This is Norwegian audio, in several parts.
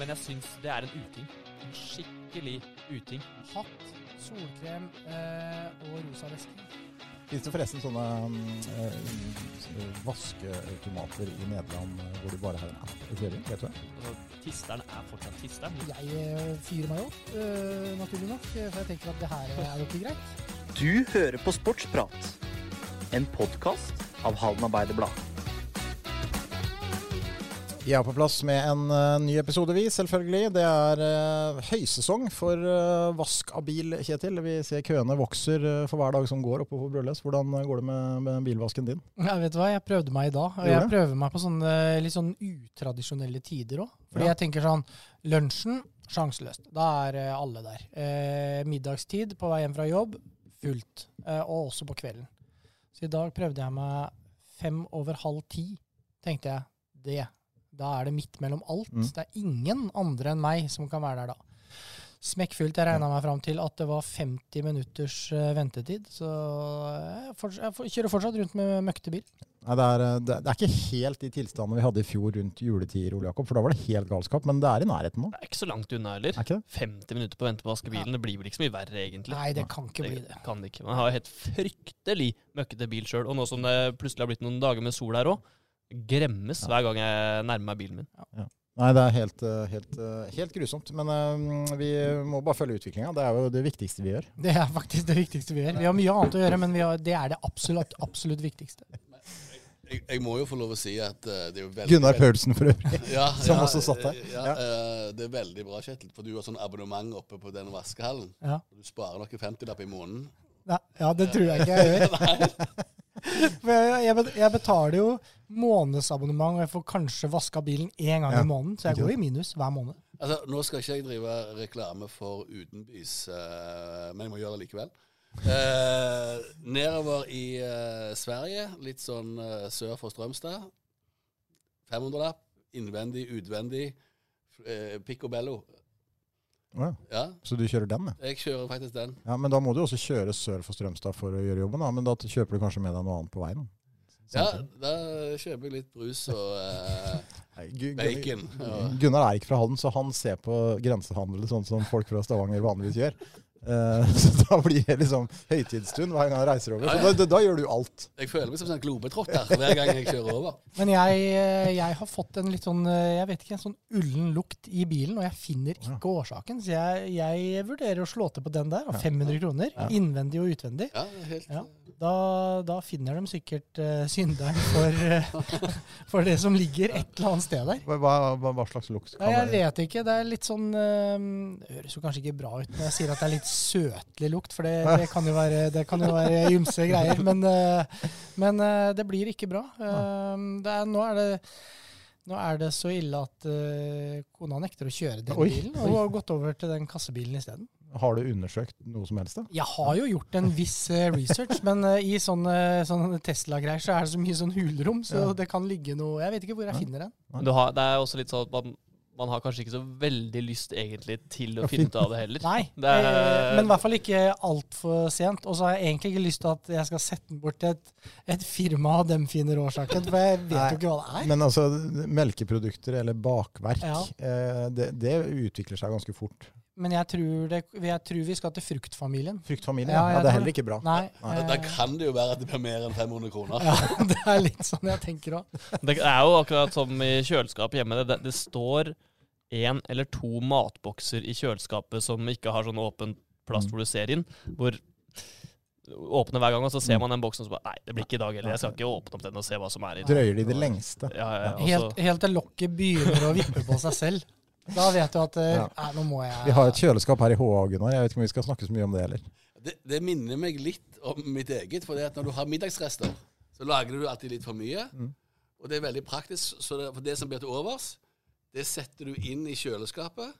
men jeg syns det er en uting. En skikkelig uting. Hatt, solkrem eh, og rosa væske. Fins det forresten sånne eh, vaskeautomater i Nederland eh, hvor du bare har en app? Vet du det? Altså, tisteren er fortsatt tisteren. Jeg eh, fyrer meg opp, eh, naturlig nok, for jeg tenker at det her er jo ikke greit. Du hører på Sportsprat, en podkast av Halden Arbeiderblad. Vi er på plass med en uh, ny episode, vi, selvfølgelig. Det er uh, høysesong for uh, vask av bil, Kjetil. Vi ser køene vokser for hver dag som går oppe på Brøles. Hvordan går det med, med bilvasken din? Jeg vet hva, jeg prøvde meg i dag, og jeg prøver meg på sånne litt sånn utradisjonelle tider òg. Fordi Ja. jeg tenker sånn Lunsjen, sjanseløst. Da er alle der. Middagstid på vei hjem fra jobb, fullt. Og også på kvelden. Så i dag prøvde jeg meg fem over halv ti. Tenkte jeg, det. Da er det midt mellom alt. Mm. Det er ingen andre enn meg som kan være der da. Smekkfullt. Jeg regna meg fram til at det var 50 minutters eh, ventetid. Så jeg, forts- jeg for- kjører fortsatt rundt med møkkete bil. Nei, det, er, eh, det, det er ikke helt de tilstandene vi hadde i fjor rundt juletid, Ole Jakob, for da var det helt galskap. Men det er i nærheten nå. Det er ikke så langt unna heller. Er ikke det? 50 minutter på å vente på å vaske bilen. Det blir vel ikke så mye verre, egentlig. Nei, det kan ikke bli det. kan det ikke. Man har jo helt fryktelig møkkete bil sjøl. Og nå som det plutselig har blitt noen dager med sol her òg, gremmes Ja. hver gang jeg nærmer meg bilen min. Nei, det er helt, eh, helt, eh, helt grusomt. Men uh, vi må bare følge utviklinga. Det er jo det viktigste vi gjør. Det er faktisk det viktigste vi gjør. Vi har mye annet å gjøre, men vi har, det er det absolutt, absolutt viktigste. Jeg, jeg må jo få lov å si at uh, det er jo veldig Gunnar Paulsen for øvrig. ja, som også satt der. Ja, Ja. eh, det er veldig bra, Kjetil, for du har sånn abonnement oppe på den vaskehallen. Ja, Du sparer noen 50-lapp i måneden. ja, ja det tror jeg ikke jeg gjør. For jeg, jeg, jeg betaler jo månedsabonnement, og jeg får kanskje vaska bilen én gang Ja, i måneden. Så jeg går i minus hver måned. Altså, Nå skal ikke jeg drive reklame for utenbys, eh, men jeg må gjøre det likevel. Eh, nedover i eh, Sverige, litt sånn eh, sør for Strømstad. 500-lapp. Innvendig, utvendig. Uh, Picobello. Å ja. Ja, Så du kjører den, ja. jeg kjører faktisk den. ja. Men da må du også kjøre sør for Strømstad for å gjøre jobben. da. Men da kjøper du kanskje med deg noe annet på veien? Ja, da kjøper jeg litt brus og eh, bacon. Og, Gunnar er ikke fra Halden, så han ser på grensehandel sånn som folk fra Stavanger vanligvis gjør. Eh, så da blir det liksom høytidsstund hver gang han reiser over. Ja, Så da, da, da gjør du alt. jeg føler meg som en globetrotter hver gang jeg kjører over. Men jeg, eh, jeg har fått en litt sånn eh, jeg vet ikke, en sånn ullen lukt i bilen, og jeg finner ikke årsaken. Så jeg, jeg vurderer å slå til på den der. Og 500 kroner, Ja. innvendig og utvendig. Ja, helt Ja. Da, da finner de sikkert uh, synderen for, uh, for det som ligger et eller annet sted der. Hva, hva, hva- slags lukt Nei, jeg vet ikke. Det er litt sånn uh, Det høres jo kanskje ikke bra ut når jeg sier at det er litt søtlig lukt, for det, det kan jo være, det kan jo være ymse greier. Men, eh, men eh, det blir ikke bra. Eh, det er, nå, er det, nå er det så ille at kona nekter å kjøre den Oi, bilen, og har gått over til den kassebilen isteden. Har du undersøkt noe som helst? da? Jeg har jo gjort en viss research, men i sånne, sånne Tesla-greier så er det så mye sånn hulrom, så Ja. det kan ligge noe Jeg vet ikke hvor jeg Ja. finner den. Du har, det er også litt sånn at man, man har kanskje ikke så veldig lyst egentlig til å finne ut av det heller. Nei, Det er- eh, men i hvert fall ikke altfor sent. Og så har jeg egentlig ikke lyst til at jeg skal sette den bort til et, et firma av dem finner årsaken, for jeg vet jo ikke hva det er. Men altså, melkeprodukter eller bakverk, Ja. eh, det, det utvikler seg ganske fort. Men jeg tror, det, jeg tror vi skal til fruktfamilien. Fruktfamilien, Ja, ja, det er heller ikke bra. Nei, Nei. Da, da eh, kan det jo være at det blir mer enn 500 kroner. ja, det er litt sånn jeg tenker òg. Det er jo akkurat som i kjøleskapet hjemme. Det, det står én eller to matbokser i kjøleskapet som ikke har sånn åpen plast Mm. hvor du ser inn. Hvor åpner hver gang, og så ser man den boksen og så bare Nei, det blir ikke i dag heller. Jeg skal ikke åpne opp den og se hva som er i den. Drøyer de det lengste. Ja, ja, ja, Helt, så- helt til lokket begynner å vippe på seg selv. Da vet du at eh, Ja. nei, nå må jeg Vi har et kjøleskap her i HA, Gunnar. Jeg vet ikke om vi skal snakke så mye om det heller. Det, det minner meg litt om mitt eget. For det at når du har middagsrester, så lager du alltid litt for mye. Mm. Og det er veldig praktisk. Så det, for det som blir til overs, det setter du inn i kjøleskapet.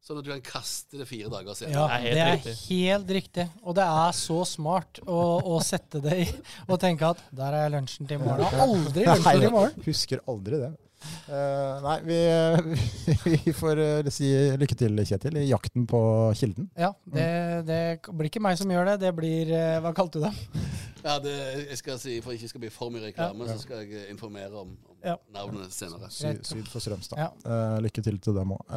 Sånn at du kan kaste det fire dager senere. Ja, Det er helt det er riktig. helt riktig. Og det er så smart å, å sette det i og tenke at der er lunsjen til i morgen. Aldri lunsjen til i morgen. Husker aldri det. Eh, nei, vi, vi får eh, si lykke til, Kjetil, i jakten på kilden. Ja, det, det blir ikke meg som gjør det. Det blir eh, Hva kalte du det? Ja, det, jeg skal si, For ikke skal bli for mye reklame, Ja. så skal jeg informere om, om Ja. navnet senere. Sy, syd for Strømstad. Ja. Uh, lykke til til dem òg.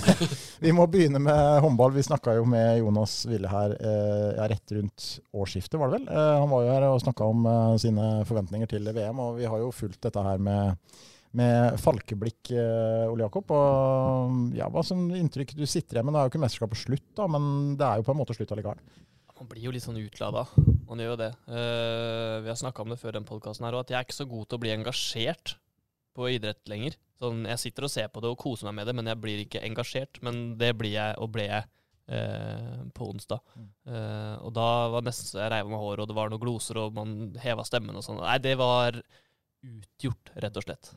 vi må begynne med håndball. Vi snakka jo med Jonas Ville her eh, ja, rett rundt årsskiftet, var det vel? Han var jo her og snakka om sine forventninger til VM, og vi har jo fulgt dette her med med falkeblikk, eh, Ole Jakob. Og ja, Hva som inntrykk du sitter igjen med? Det er jo ikke mesterskapet slutt, da, men det er jo på en måte slutt allikevel. Man blir jo litt sånn utlada. Man gjør jo det. Uh, vi har snakka om det før den podkasten her òg, at jeg er ikke så god til å bli engasjert på idrett lenger. Sånn, jeg sitter og ser på det og koser meg med det, men jeg blir ikke engasjert. Men det blir jeg, og ble jeg, Uh, på onsdag. Uh, og da var nesten så jeg reiv meg håret, og det var noen gloser, og man heva stemmen og sånn. Nei, det var utgjort, rett og slett.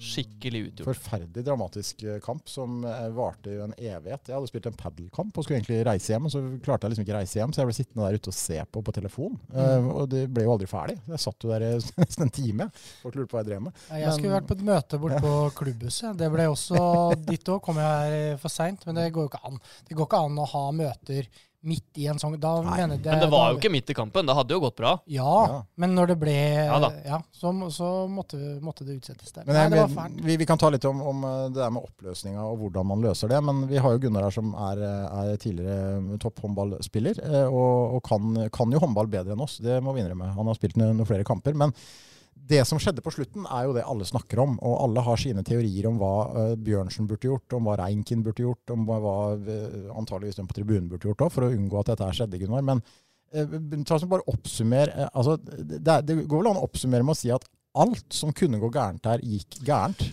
Skikkelig utgjort. Forferdelig dramatisk eh, kamp som eh, varte jo en evighet. Jeg hadde spilt en padelkamp og skulle egentlig reise hjem, og så klarte jeg liksom ikke reise hjem, så jeg ble sittende der ute og se på på telefon. Eh, og det ble jo aldri ferdig. Jeg satt jo der nesten en time. Folk lurte på hva jeg drev med. Ja, Jeg skulle Men- vært på et møte borte på klubbhuset. Det ble også Dit òg kom jeg her for seint, men det går jo ikke an. Det går ikke an å ha møter midt i en sånn Da Nei, mener jeg Men det var da- jo ikke midt i kampen. Det hadde jo gått bra. Ja, Ja. men når det ble Ja Ja, så, så måtte, måtte det utsettes der. Men Nei, det var fælt. vi, vi kan ta litt om, om eh, det der med oppløsninga og hvordan man løser det. Men vi har jo Gunnar her som er, eh, er tidligere topphåndballspiller, eh, og, og kan, kan jo håndball bedre enn oss. Det må vi innrømme. Han har spilt noen, noen flere kamper. Men det som skjedde på slutten, er jo det alle snakker om. Og alle har sine teorier om hva uh, Bjørnsen burde gjort, om hva Reinkin burde gjort, om hva, eh, antageligvis den på tribunen burde gjort òg, for å unngå at dette her skjedde, Gunnar. Men uh, ta bare oppsummer. uh, altså, det, det går vel an å oppsummere med å si at alt som kunne gå gærent her, gikk gærent.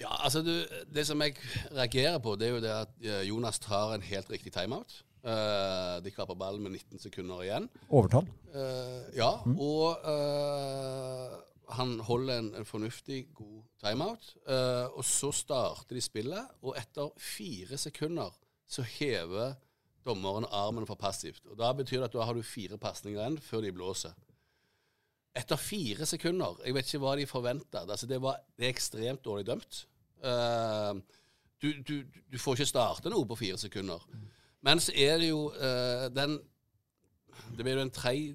Ja, altså du, Det som jeg reagerer på, det er jo det at Jonas tar en helt riktig timeout. Uh, de kapper ballen med 19 sekunder igjen. Overtall. Uh, ja, og eh, han holder en, en fornuftig, god timeout. Eh, og så starter de spillet, og etter fire sekunder så hever dommeren armen for passivt. Og Da betyr det at da har du fire pasninger igjen før de blåser. Etter fire sekunder Jeg vet ikke hva de forventa. Altså det, det er ekstremt dårlig dømt. Eh, du, du, du får ikke starte noe på fire sekunder. Men så er det jo eh, den Det blir jo en tredje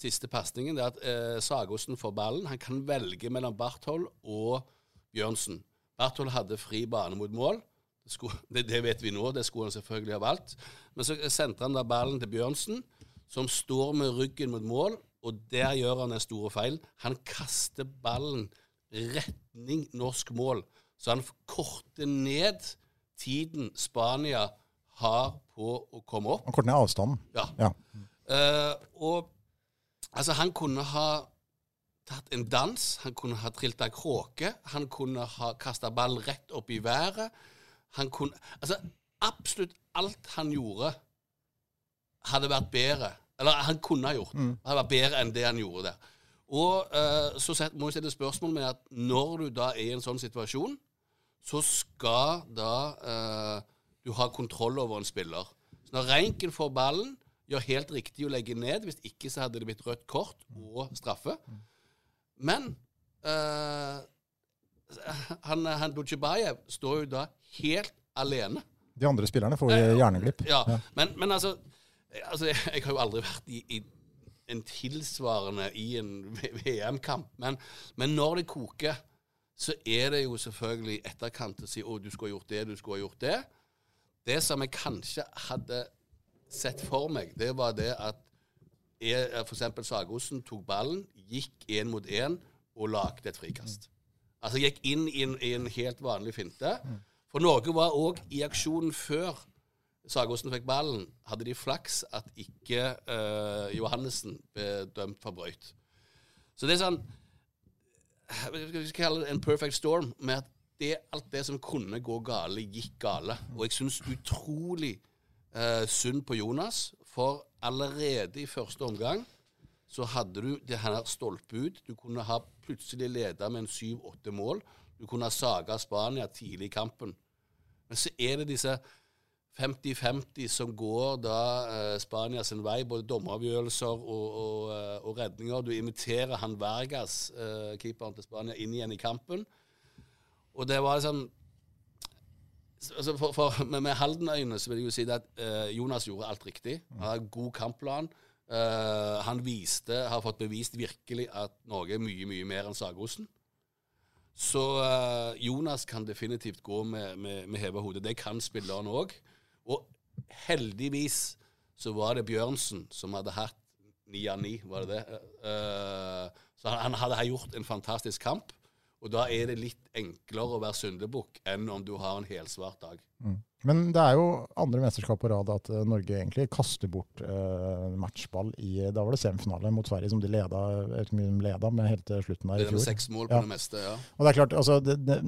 siste pasningen. Det er at eh, Sagosen får ballen. Han kan velge mellom Barthold og Bjørnsen. Barthold hadde fri bane mot mål. Det, skulle, det, det vet vi nå, det skulle han selvfølgelig ha valgt. Men så sendte han da ballen til Bjørnsen, som står med ryggen mot mål, og der gjør han en store feil. Han kaster ballen retning norsk mål, så han korter ned tiden Spania har på å komme opp. Han korter ned avstanden. Ja. Ja. Uh, og altså, han kunne ha tatt en dans, han kunne ha trilt av kråke, han kunne ha kasta ball rett opp i været. Han kunne Altså, absolutt alt han gjorde, hadde vært bedre. Eller han kunne ha gjort. Hadde vært bedre enn det han gjorde der. Og eh, så set- må jeg stille spørsmål med at når du da er i en sånn situasjon, så skal da eh, du ha kontroll over en spiller. Så når Reinken får ballen, gjør helt riktig å legge ned. Hvis ikke så hadde det blitt rødt kort og straffe. Men uh, han, han Dujibayev står jo da helt alene. De andre spillerne får hjerneglipp. Ja, Men, men altså, altså jeg, jeg har jo aldri vært i, i en tilsvarende i en VM-kamp. Men, men når det koker, så er det jo selvfølgelig etterkant å si å, du skulle ha gjort det, du skulle ha gjort det. Det som jeg kanskje hadde sett for meg, det var det at f.eks. Sagosen tok ballen, gikk én mot én og lagde et frikast. Altså gikk inn i en, i en helt vanlig finte. For Norge var òg i aksjonen før Sagosen fikk ballen, hadde de flaks at ikke uh, Johannessen ble dømt for brøyt. Så det er sånn Vi skal kalle det en perfect storm, med at det, alt det som kunne gå gale, gikk gale. Og jeg syns utrolig eh, synd på Jonas, for allerede i første omgang så hadde du det her stolpe ut. Du kunne ha plutselig leda med en syv-åtte mål. Du kunne ha saga Spania tidlig i kampen. Men så er det disse 50-50 som går da eh, Spania sin vei, både dommeravgjørelser og, og, eh, og redninger. Du inviterer han Vergas, eh, keeperen til Spania, inn igjen i kampen. Og det var liksom altså for, for, med, med Halden-øyne så vil jeg jo si at eh, Jonas gjorde alt riktig. Han har god kampplan. Eh, han viste, har fått bevist virkelig at Norge er mye, mye mer enn Sagosen. Så eh, Jonas kan definitivt gå med, med, med heva hode. Det kan spilleren òg. Og heldigvis så var det Bjørnsen som hadde hatt ni av ni, var det det? Eh, så han, han hadde gjort en fantastisk kamp. Og da er det litt enklere å være syndebukk enn om du har en helsvart dag. Men det er jo andre mesterskap på rad at eh, Norge egentlig kaster bort eh, matchball i Da var det semifinale mot Sverige som de leda, leda med helt til slutten der Det i er med fjor. seks mål på Ja. det meste, ja. Og det er klart, altså, det, det,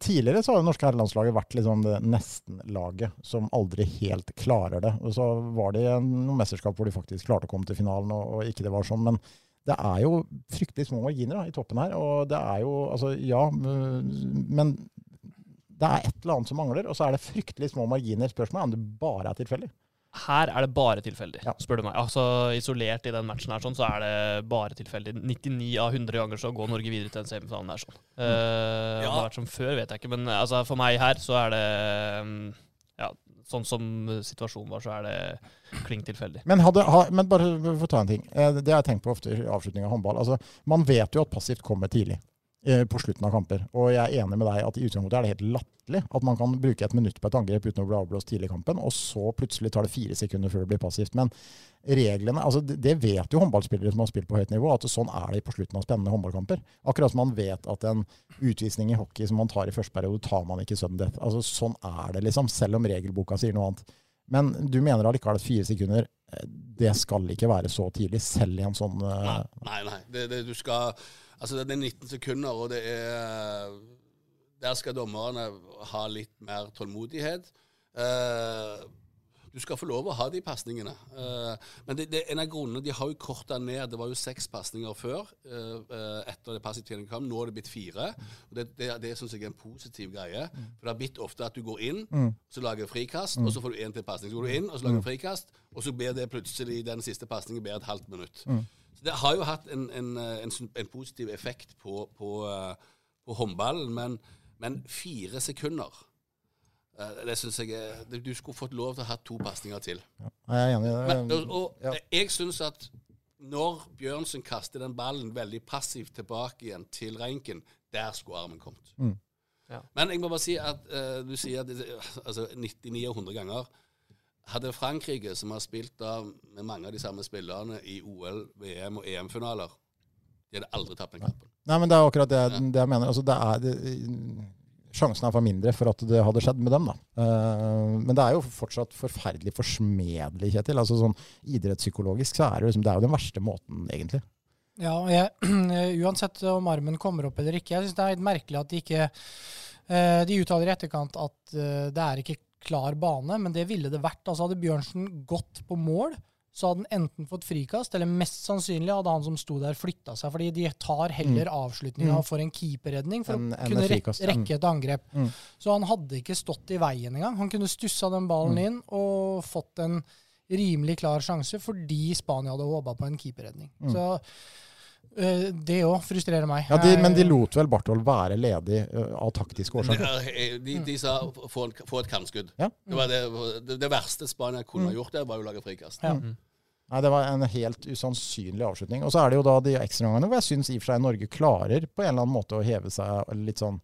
Tidligere så har det norske herrelandslaget vært liksom det nesten-laget som aldri helt klarer det. Og så var det noen mesterskap hvor de faktisk klarte å komme til finalen, og, og ikke det var sånn. Men det er jo fryktelig små marginer da, i toppen her. Og det er jo Altså, ja, men det er et eller annet som mangler, og så er det fryktelig små marginer. Spørsmålet er om det bare er tilfeldig. Her er det bare tilfeldig, Ja. spør du meg. Altså Isolert i den matchen her, sånn, så er det bare tilfeldig. 99 av 100 ganger så går Norge videre til en semifinale der. sånn. Uh, ja. det har vært som før, vet jeg ikke, men altså, for meg her så er det um, Ja, sånn som situasjonen var, så er det kling tilfeldig. Men, hadde, ha, men bare for å ta en ting. Eh, Det har jeg tenkt på ofte i avslutning av håndball. Altså, man vet jo at passivt kommer tidlig på slutten av kamper. Og jeg er enig med deg at i utgangspunktet er det helt latterlig at man kan bruke et minutt på et angrep uten å bli avblåst tidlig i kampen, og så plutselig tar det fire sekunder før det blir passivt. Men reglene altså det, vet jo håndballspillere som har spilt på høyt nivå, at sånn er det på slutten av spennende håndballkamper. Akkurat som man vet at en utvisning i hockey som man tar i første periode, tar man ikke sudden death. Altså, sånn er det, liksom, selv om regelboka sier noe annet. Men du mener allikevel at fire sekunder, eh, det skal ikke være så tidlig, selv i en sånn eh, Nei, nei. nei. Det, det, du skal Altså, det er 19 sekunder, og det er Der skal dommerne ha litt mer tålmodighet. Uh, du skal få lov å ha de pasningene. Uh, men det, det en av grunnene De har jo korta ned. Det var jo seks pasninger før, uh, etter det passivtreningen kom. Nå er det blitt fire. Og Det, det, det syns jeg er en positiv greie. For det har blitt ofte at du går inn, så lager frikast, og så får du én til pasning. Så går du inn, og så lager du frikast, og så blir det plutselig den siste pasningen blir et halvt minutt. Så Det har jo hatt en, en, eh, en, en positiv effekt på, på, eh, på håndballen, men, men fire sekunder eh, det synes jeg er, Du skulle fått lov til å ha to pasninger til. Jeg er enig i det. Men, og, og ja. jeg syns at når Bjørnsen kaster den ballen veldig passivt tilbake igjen til Reinken, der skulle armen kommet. Mm. Ja. Men jeg må bare si at uh, du sier at altså 99 av 100 ganger hadde Frankrike, som har spilt da med mange av de samme spillerne i OL, VM og EM-finaler, de hadde aldri tapt den kampen. Nei, men det er akkurat det, det jeg mener. Altså, det er, det, sjansen er for mindre for at det hadde skjedd med dem. Da. Uh, men det er jo fortsatt forferdelig forsmedelig, Kjetil. Altså, sånn, idrettspsykologisk så er det, liksom, det er jo den verste måten, egentlig. Ja, og jeg, uansett om armen kommer opp eller ikke, jeg syns det er litt merkelig at de ikke eh, De uttaler i etterkant at eh, det er ikke klar bane, men det ville det vært. Altså Hadde Bjørnsen gått på mål, så hadde han enten fått frikast, eller mest sannsynlig hadde han som sto der, flytta seg. Fordi de tar heller avslutninga Mm. for en keeperredning for en, å kunne rek frikast, rekke et angrep. Mm. Så han hadde ikke stått i veien engang. Han kunne stussa den ballen Mm. inn og fått en rimelig klar sjanse fordi Spania hadde håpa på en keeperredning. Mm. Så det òg frustrerer meg. Ja, de, men de lot vel Barthold være ledig eh, av taktiske årsaker. er- De, de sa få, få et kantskudd. Ja. Det, det, det, det verste Spania kunne ha gjort, det var å lage frikast. Ja. Nei, Det var en helt usannsynlig avslutning. Og så er det jo da de ekstraomgangene hvor jeg syns i og for seg Norge klarer på en eller annen måte å heve seg litt sånn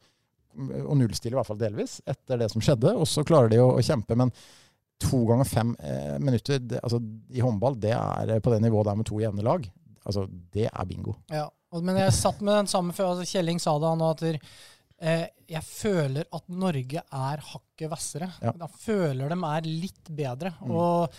Og nullstille i hvert fall delvis etter det som skjedde. Og så klarer de å, å kjempe. Men to ganger fem eh, minutter det, altså, i håndball, det er eh, på det nivået der med to jevne lag. Altså, det er bingo. Ja, men jeg satt med den samme før. Altså Kjelling sa det, han òg, at eh, jeg føler at Norge er hakket hvassere. Ja. Jeg føler de er litt bedre. Mm. Og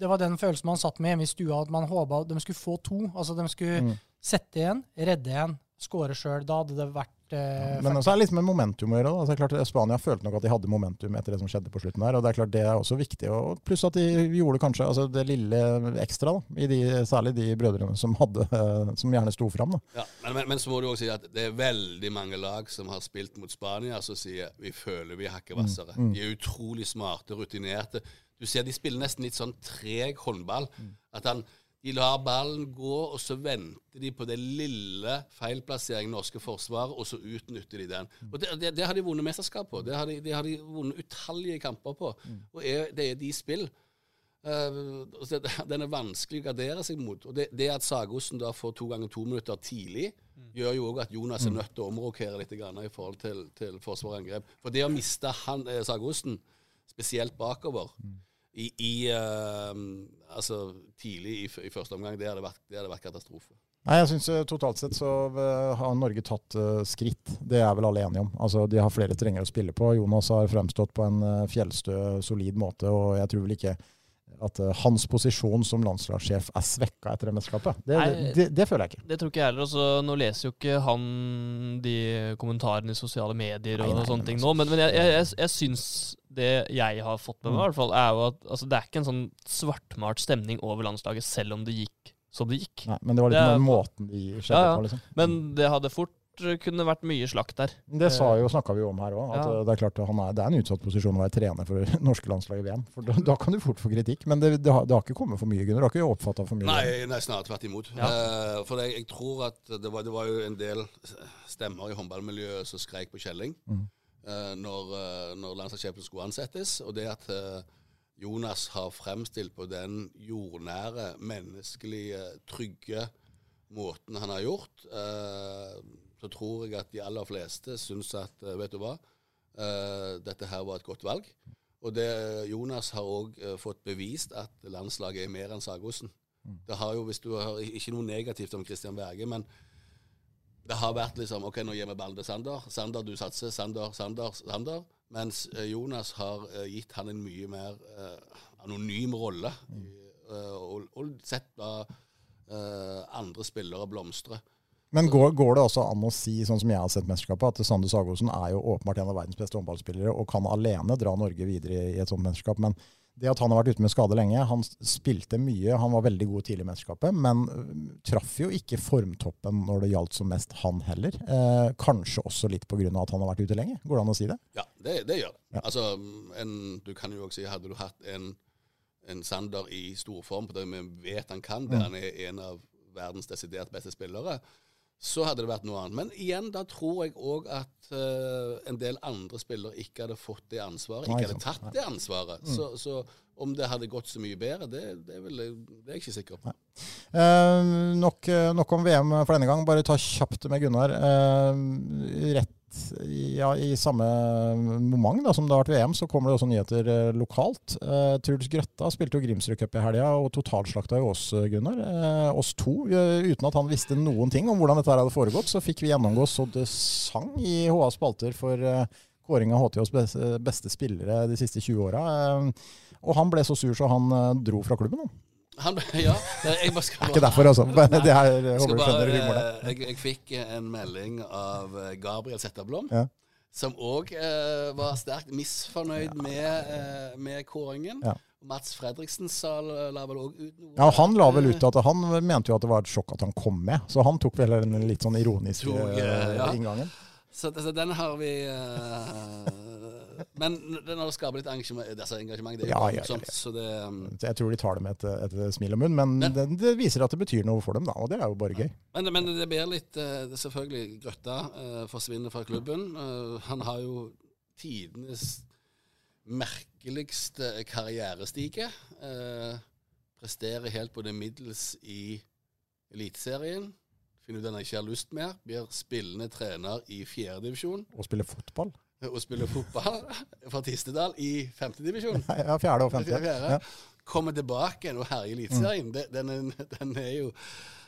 det var den følelsen man satt med hjemme i stua, at man håpa de skulle få to. Altså de skulle Mm. sette igjen, redde igjen, skåre sjøl. Da hadde det vært eh, Men så er det litt med momentum å gjøre. Da. Altså, det er klart, Spania følte nok at de hadde momentum etter det som skjedde på slutten der. og Det er klart det er også viktig. Og pluss at de gjorde kanskje altså det lille ekstra, da, i de, særlig de brødrene som, hadde, eh, som gjerne sto fram. Da. Ja, men, men, men så må du også si at det er veldig mange lag som har spilt mot Spania, som sier vi føler vi hakker hakket hvassere. Mm, mm. De er utrolig smarte, rutinerte. Du ser de spiller nesten litt sånn treg håndball. Mm. At han, de lar ballen gå, og så venter de på det lille feilplasseringen norske forsvaret, og så utnytter de den. Mm. Og Det, det, det har de vunnet mesterskap på. Det har de, det har de vunnet utallige kamper på. Og er, det er de spill. Uh, det- den er vanskelig å gardere seg mot. Og det, det at Sagosen da får to ganger to minutter tidlig, gjør jo òg at Jonas er nødt til å omrokere litt i forhold til, til forsvar og angrep. For det å miste han, eh, Sagosen, spesielt bakover, i, i uh, altså tidlig i, i første omgang, det hadde vært, det hadde vært katastrofe. Nei, jeg synes eh, Totalt sett så eh, har Norge tatt uh, skritt. Det er vel alle enige om. Altså, De har flere strenger å spille på. Jonas har fremstått på en uh, fjellstø, solid måte. og Jeg tror vel ikke at eh, hans posisjon som landslagssjef er svekka etter det mesterskapet. Det, det, føler jeg ikke. Det tror ikke jeg heller. Altså, nå leser jo ikke han de kommentarene i sosiale medier og Nei, nei, sånne ting nå, men, men jeg, jeg, jeg, jeg syns det jeg har fått med meg, i hvert fall, er jo at altså, det er ikke en sånn svartmalt stemning over landslaget, selv om det gikk som det gikk. Nei, men det var litt Det måten de skjedde Ja, ja. på. liksom. Men det hadde fort kunne vært mye slakt der. Det sa jo, snakka vi jo om her òg. Ja. eh, det er klart han er, det er en utsatt posisjon å være trener for det norske landslaget i VM. For da, da kan du fort få kritikk. Men det, det, har, det har ikke kommet for mye, Gunnar. Du har ikke oppfatta for mye? Nei, nei snarere tvert imot. Ja. Eh, for jeg, jeg tror at det var, det var jo en del stemmer i håndballmiljøet som skreik på Kjelling Mm. eh, når, uh, når landslagssjefen skulle ansettes. Og det at eh, Jonas har fremstilt på den jordnære, menneskelige, trygge måten han har gjort, eh, så tror jeg at de aller fleste syns at eh, Vet du hva? Eh, dette her var et godt valg. Og det, Jonas har òg fått bevist at landslaget er mer enn Sagosen. Det har jo, hvis du har Ikke noe negativt om Christian Berge, men det har vært liksom OK, nå gir vi ballen til Sander. Sander, du satser. Sander, Sander, Sander. Mens eh, Jonas har eh, gitt han en mye mer eh, anonym rolle. eh, og, og sett da eh, andre spillere blomstre. Men går, går det også an å si, sånn som jeg har sett mesterskapet, at Sande Sagosen er jo åpenbart en av verdens beste håndballspillere og kan alene dra Norge videre i et sånt mesterskap. Men det at han har vært ute med skade lenge Han spilte mye, han var veldig god tidlig i mesterskapet, men traff jo ikke formtoppen når det gjaldt som mest, han heller. Eh, kanskje også litt pga. at han har vært ute lenge. Går det an å si det? Ja, det, det gjør det. Ja. Altså, en, du kan jo også si, hadde du hatt en, en Sander i storform på det vi vet han kan, der han er en av verdens desidert beste spillere, så hadde det vært noe annet. Men igjen, da tror jeg òg at uh, en del andre spillere ikke hadde fått det ansvaret, ikke hadde tatt det ansvaret. Så, så om det hadde gått så mye bedre, det, det, er, vel, det er jeg ikke sikker på. Uh, nok, eh, nok om VM for denne gang. Bare ta kjapt med Gunnar. Uh, rett ja, i samme moment da, som det har vært VM, så kommer det også nyheter eh, lokalt. Eh, Truls Grøtta spilte jo Grimsrud Cup i helga og totalslakta jo oss, eh, Gunnar. Eh, oss to. uten at han visste noen ting om hvordan dette hadde foregått, så fikk vi gjennomgå så det sang i HA spalter for eh, kåring av HTHs beste, spillere de siste 20 åra. Eh, og han ble så sur så han dro fra klubben. Han. Han, ja, jeg bare skal Det er ikke derfor, altså. Det her jeg håper du skjønner humoren. eh, jeg, jeg fikk en melding av eh, Gabriel Zetterblom, Ja. som òg eh, var sterkt misfornøyd med, eh, med kåringen. Ja. Mats Fredriksen sa, la vel òg ut noe. Ja, Han la vel ut at han mente jo at det var et sjokk at han kom med, så han tok vel den litt sånn ironiske Tok, eh, eh, ja. inngangen. Så, så den har vi eh, Men den har skapt litt engasjement, altså engasjement det er jo Ja, ja, ja, ja. så det um, Jeg tror de tar det med et, et smil om munnen, men Men- det, det viser at det betyr noe for dem, da, og det er jo bare gøy. Men, men det blir litt eh, det er Selvfølgelig, Grøtta uh, forsvinner fra klubben. Uh, han har jo tidenes merkeligste karrierestige. Uh, presterer helt på det middels i Eliteserien. Finner ut at han ikke har lyst mer. Blir spillende trener i fjerdedivisjon. Og spiller fotball. Og spiller fotball for Tistedal i femtedivisjon. Ja, fjerde og femte. Fjerde. Ja. Kommer tilbake igjen og herjer Eliteserien. Mm. Den, den er jo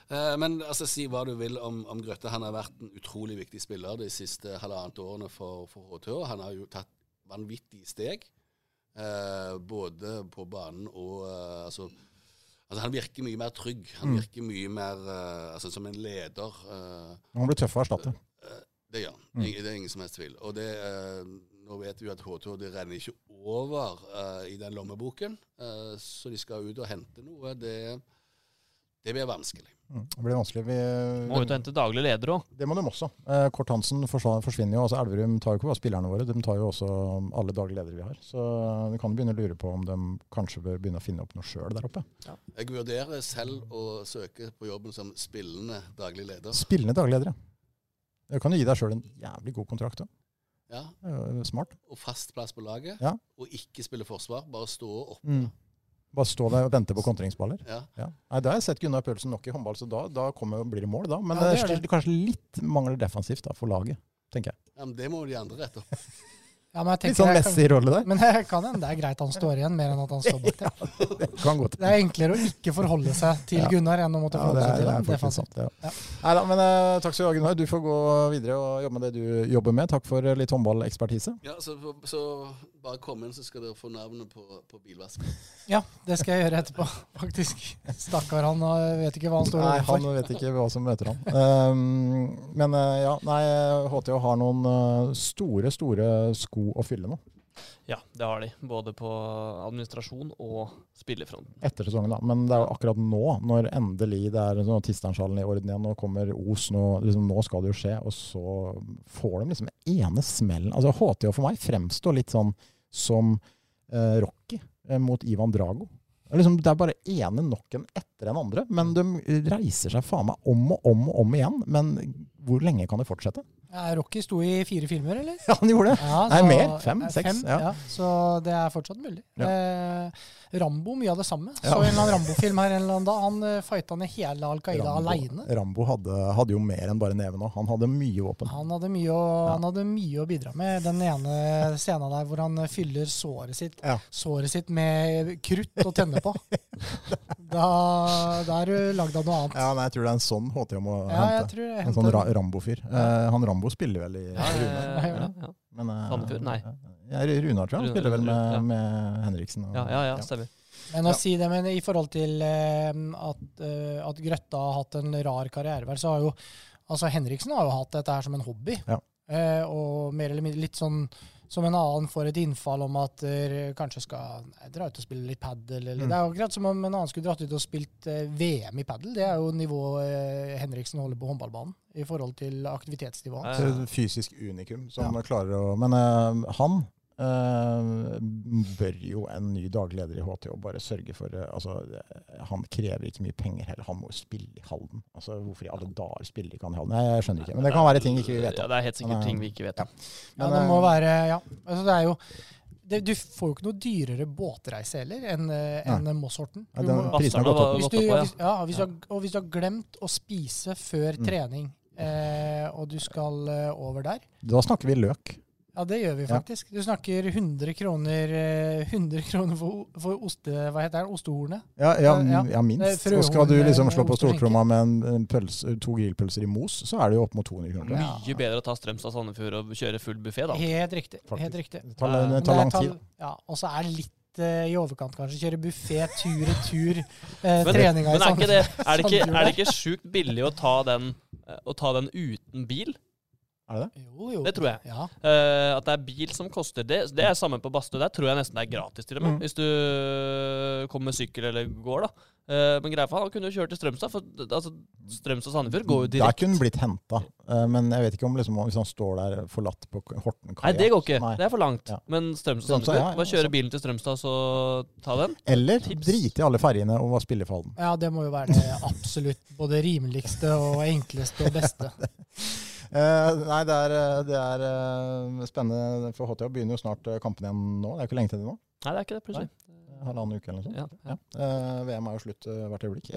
eh, Men altså, si hva du vil om, om Grøtte. Han har vært en utrolig viktig spiller de siste halvannet årene for, for HTH. Han har jo tatt vanvittige steg. Eh, både på banen og eh, altså, altså Han virker mye mer trygg. Han Mm. virker mye mer eh, altså, som en leder. eh, Han blir tøff å erstatte. Det gjør han. Mm. Det er ingen som helst tvil. Og det, eh, nå vet vi at at HTH det renner ikke over eh, i den lommeboken, eh, så de skal ut og hente noe. Det, det blir vanskelig. Mm. Det blir vanskelig. Vi, Må ut og hente daglig leder òg. det må de også. Eh, Kort Hansen forsvinner jo. altså Elverum tar jo ikke bare spillerne våre, de tar jo også alle daglige ledere vi har. Så vi kan begynne å lure på om de kanskje bør begynne å finne opp noe sjøl der oppe. Jeg vurderer selv å søke på jobben som spillende daglig leder. Spillende daglig leder, ledere. Det kan jo gi deg sjøl en jævlig god kontrakt òg. Ja, Smart. og fast plass på laget. Ja. Og ikke spille forsvar, bare stå oppe. Mm. Bare stå der og vente på kontringsballer. Ja. Ja. Nei, Da har jeg sett Gunnar Pølsen nok i håndball, så da, da kommer, blir det mål. da. Men Ja, det det, kanskje litt mangler defensivt da, for laget, tenker jeg. ja, men det må jo de andre rette opp. Ja, men jeg Litt sånn Messi-rolle der. Men det kan hende det er greit han står igjen, mer enn at han står bak der. Kan godt. Det er enklere å ikke forholde seg til Gunnar enn å måtte Ja, forholde er, seg til det er faktisk defensivt. sant. Ja. Ja. Neida, men uh, takk skal du ha, Gunnar. Du får gå videre og jobbe med det du jobber med. Takk for litt håndballekspertise. Ja, så, så bare kom inn, så skal dere få navnet på, på bilvasken. Ja, det skal jeg gjøre etterpå, faktisk. Stakkar, han vet ikke hva han står Nei, overfor. han vet ikke hva som møter han. Um, men uh, ja, nei, HTH har noen uh, store, store sko å fylle nå. Ja, det har de. Både på administrasjon og spillerfronten. Etter sesongen, da. Men det er jo akkurat nå, når endelig det er sånn Tistanshallen i orden igjen, nå kommer Os, nå, liksom, nå skal det jo skje, og så får de liksom ene smellen. Altså HTH for meg fremstår litt sånn som eh, Rocky eh, mot Ivan Drago. Det er, liksom, det er bare ene knocken etter den andre, men de reiser seg faen meg om og om og om igjen. Men hvor lenge kan det fortsette? Ja, Rocky sto i fire filmer, eller? Ja, han gjorde det. Ja, Nei, mer. Fem, eh, seks, Fem, ja. ja. Så det er fortsatt mulig. Eh, Rambo, mye av det samme. Ja. Så en eller annen Rambo-film her en eller annen dag. Han uh, fighta ned hele Al Qaida Rambo, aleine. Rambo hadde, hadde jo mer enn bare neven òg. Han hadde mye våpen. Han hadde, mye å, han hadde mye å bidra med. Den ene scenen der hvor han eh, fyller såret sitt, Ja. såret sitt med krutt å tenne på. Da, da er du lagd av noe annet. Ja, nei, jeg tror det er en sånn HT må Ja, hente. En sånn ra Rambo-fyr. Eh, han Rambo spiller vel i Ja, Rune? ja, ja, ja. Men, eh, Sandefjord? Nei. Ja, Runar, tror jeg. Han spiller vel med, ja. med Henriksen. Og, ja, ja, ja stemmer. Men å Ja. si det, men i forhold til eh, at, eh, at Grøtta har hatt en rar karriere, så har jo altså Henriksen har jo hatt dette her som en hobby. Ja. Eh, og mer eller mindre litt sånn som en annen får et innfall om at dere kanskje skal nei, dra ut og spille litt padel. Eller, Mm. Det er jo akkurat som om en annen skulle dratt ut og spilt uh, VM i padel. Det er jo nivået uh, Henriksen holder på håndballbanen i forhold til aktivitetsnivået. Et fysisk unikum som klarer å Men han eh, bør jo en ny daglig leder i HTH bare sørge for uh, altså, eh, Han krever ikke mye penger heller. Han må jo spille i Halden. Altså, hvorfor i alle dager spiller ikke han i Halden? Nei, Jeg skjønner ikke. Men det kan være ting ikke vi vet Ja, det er helt sikkert Men, ting vi ikke vet om. Ja, Men, det må være Ja. Altså, det er jo det, Du får jo ikke noe dyrere båtreise heller enn en Moss-Horten. Ja, den må- prisen har gått opp. Hvis du, ja. hvis, ja, hvis du har, og hvis du har glemt å spise før Mm. trening, eh, og du skal over der Da snakker vi løk. Ja, det gjør vi Ja. faktisk. Du snakker 100 kroner, eh, 100 kroner for, for oste, hva heter det, ostehornet. Ja, ja, Ja. ja minst. Er Og skal du liksom slå på stortromma med en, pølse, to grillpølser i mos, så er det jo opp mot 200 kroner. Ja. Mye bedre å ta Strømstad-Sandefjord og kjøre full buffé, da. Helt riktig. Faktisk. helt riktig. Det tar, det tar lang tid. Ja, og så er det litt eh, i overkant, kanskje. Kjøre buffé tur-retur. Eh, Men, treninga i men er, ikke det, er, det ikke, er det ikke sjukt billig å ta den, eh, å ta den uten bil? Er det det? Jo, jo. Det tror jeg. Ja. Uh, at det er bil som koster det. Det er samme på badstue. Der tror jeg nesten det er gratis, til og med. Mm. Hvis du øh, kommer med sykkel eller går, da. Uh, men greia for han, han kunne jo kjørt til Strømstad, for altså, Strømstad og Sandefjord går jo Der direkte. kunne den blitt henta, men jeg vet ikke om liksom, hvis han står der forlatt på Horten Nei, det går ikke. Nei. Det er for langt. Ja. Men Strømstad og Sandefjord, ja, ja, bare kjøre bilen til Strømstad, så ta den. Eller Tips. drite i alle ferjene og spille for Halden. ja, det må jo være det absolutt både rimeligste og enkleste og beste. Eh, nei, det er, eh, det er uh, spennende. For HTH begynner jo snart kampen igjen nå. Det er jo ikke lenge til det nå. Nei, det er ikke det, plutselig. Halvannen uke eller noe sånt. Ja, ja. uh, VM er jo slutt hvert øyeblikk.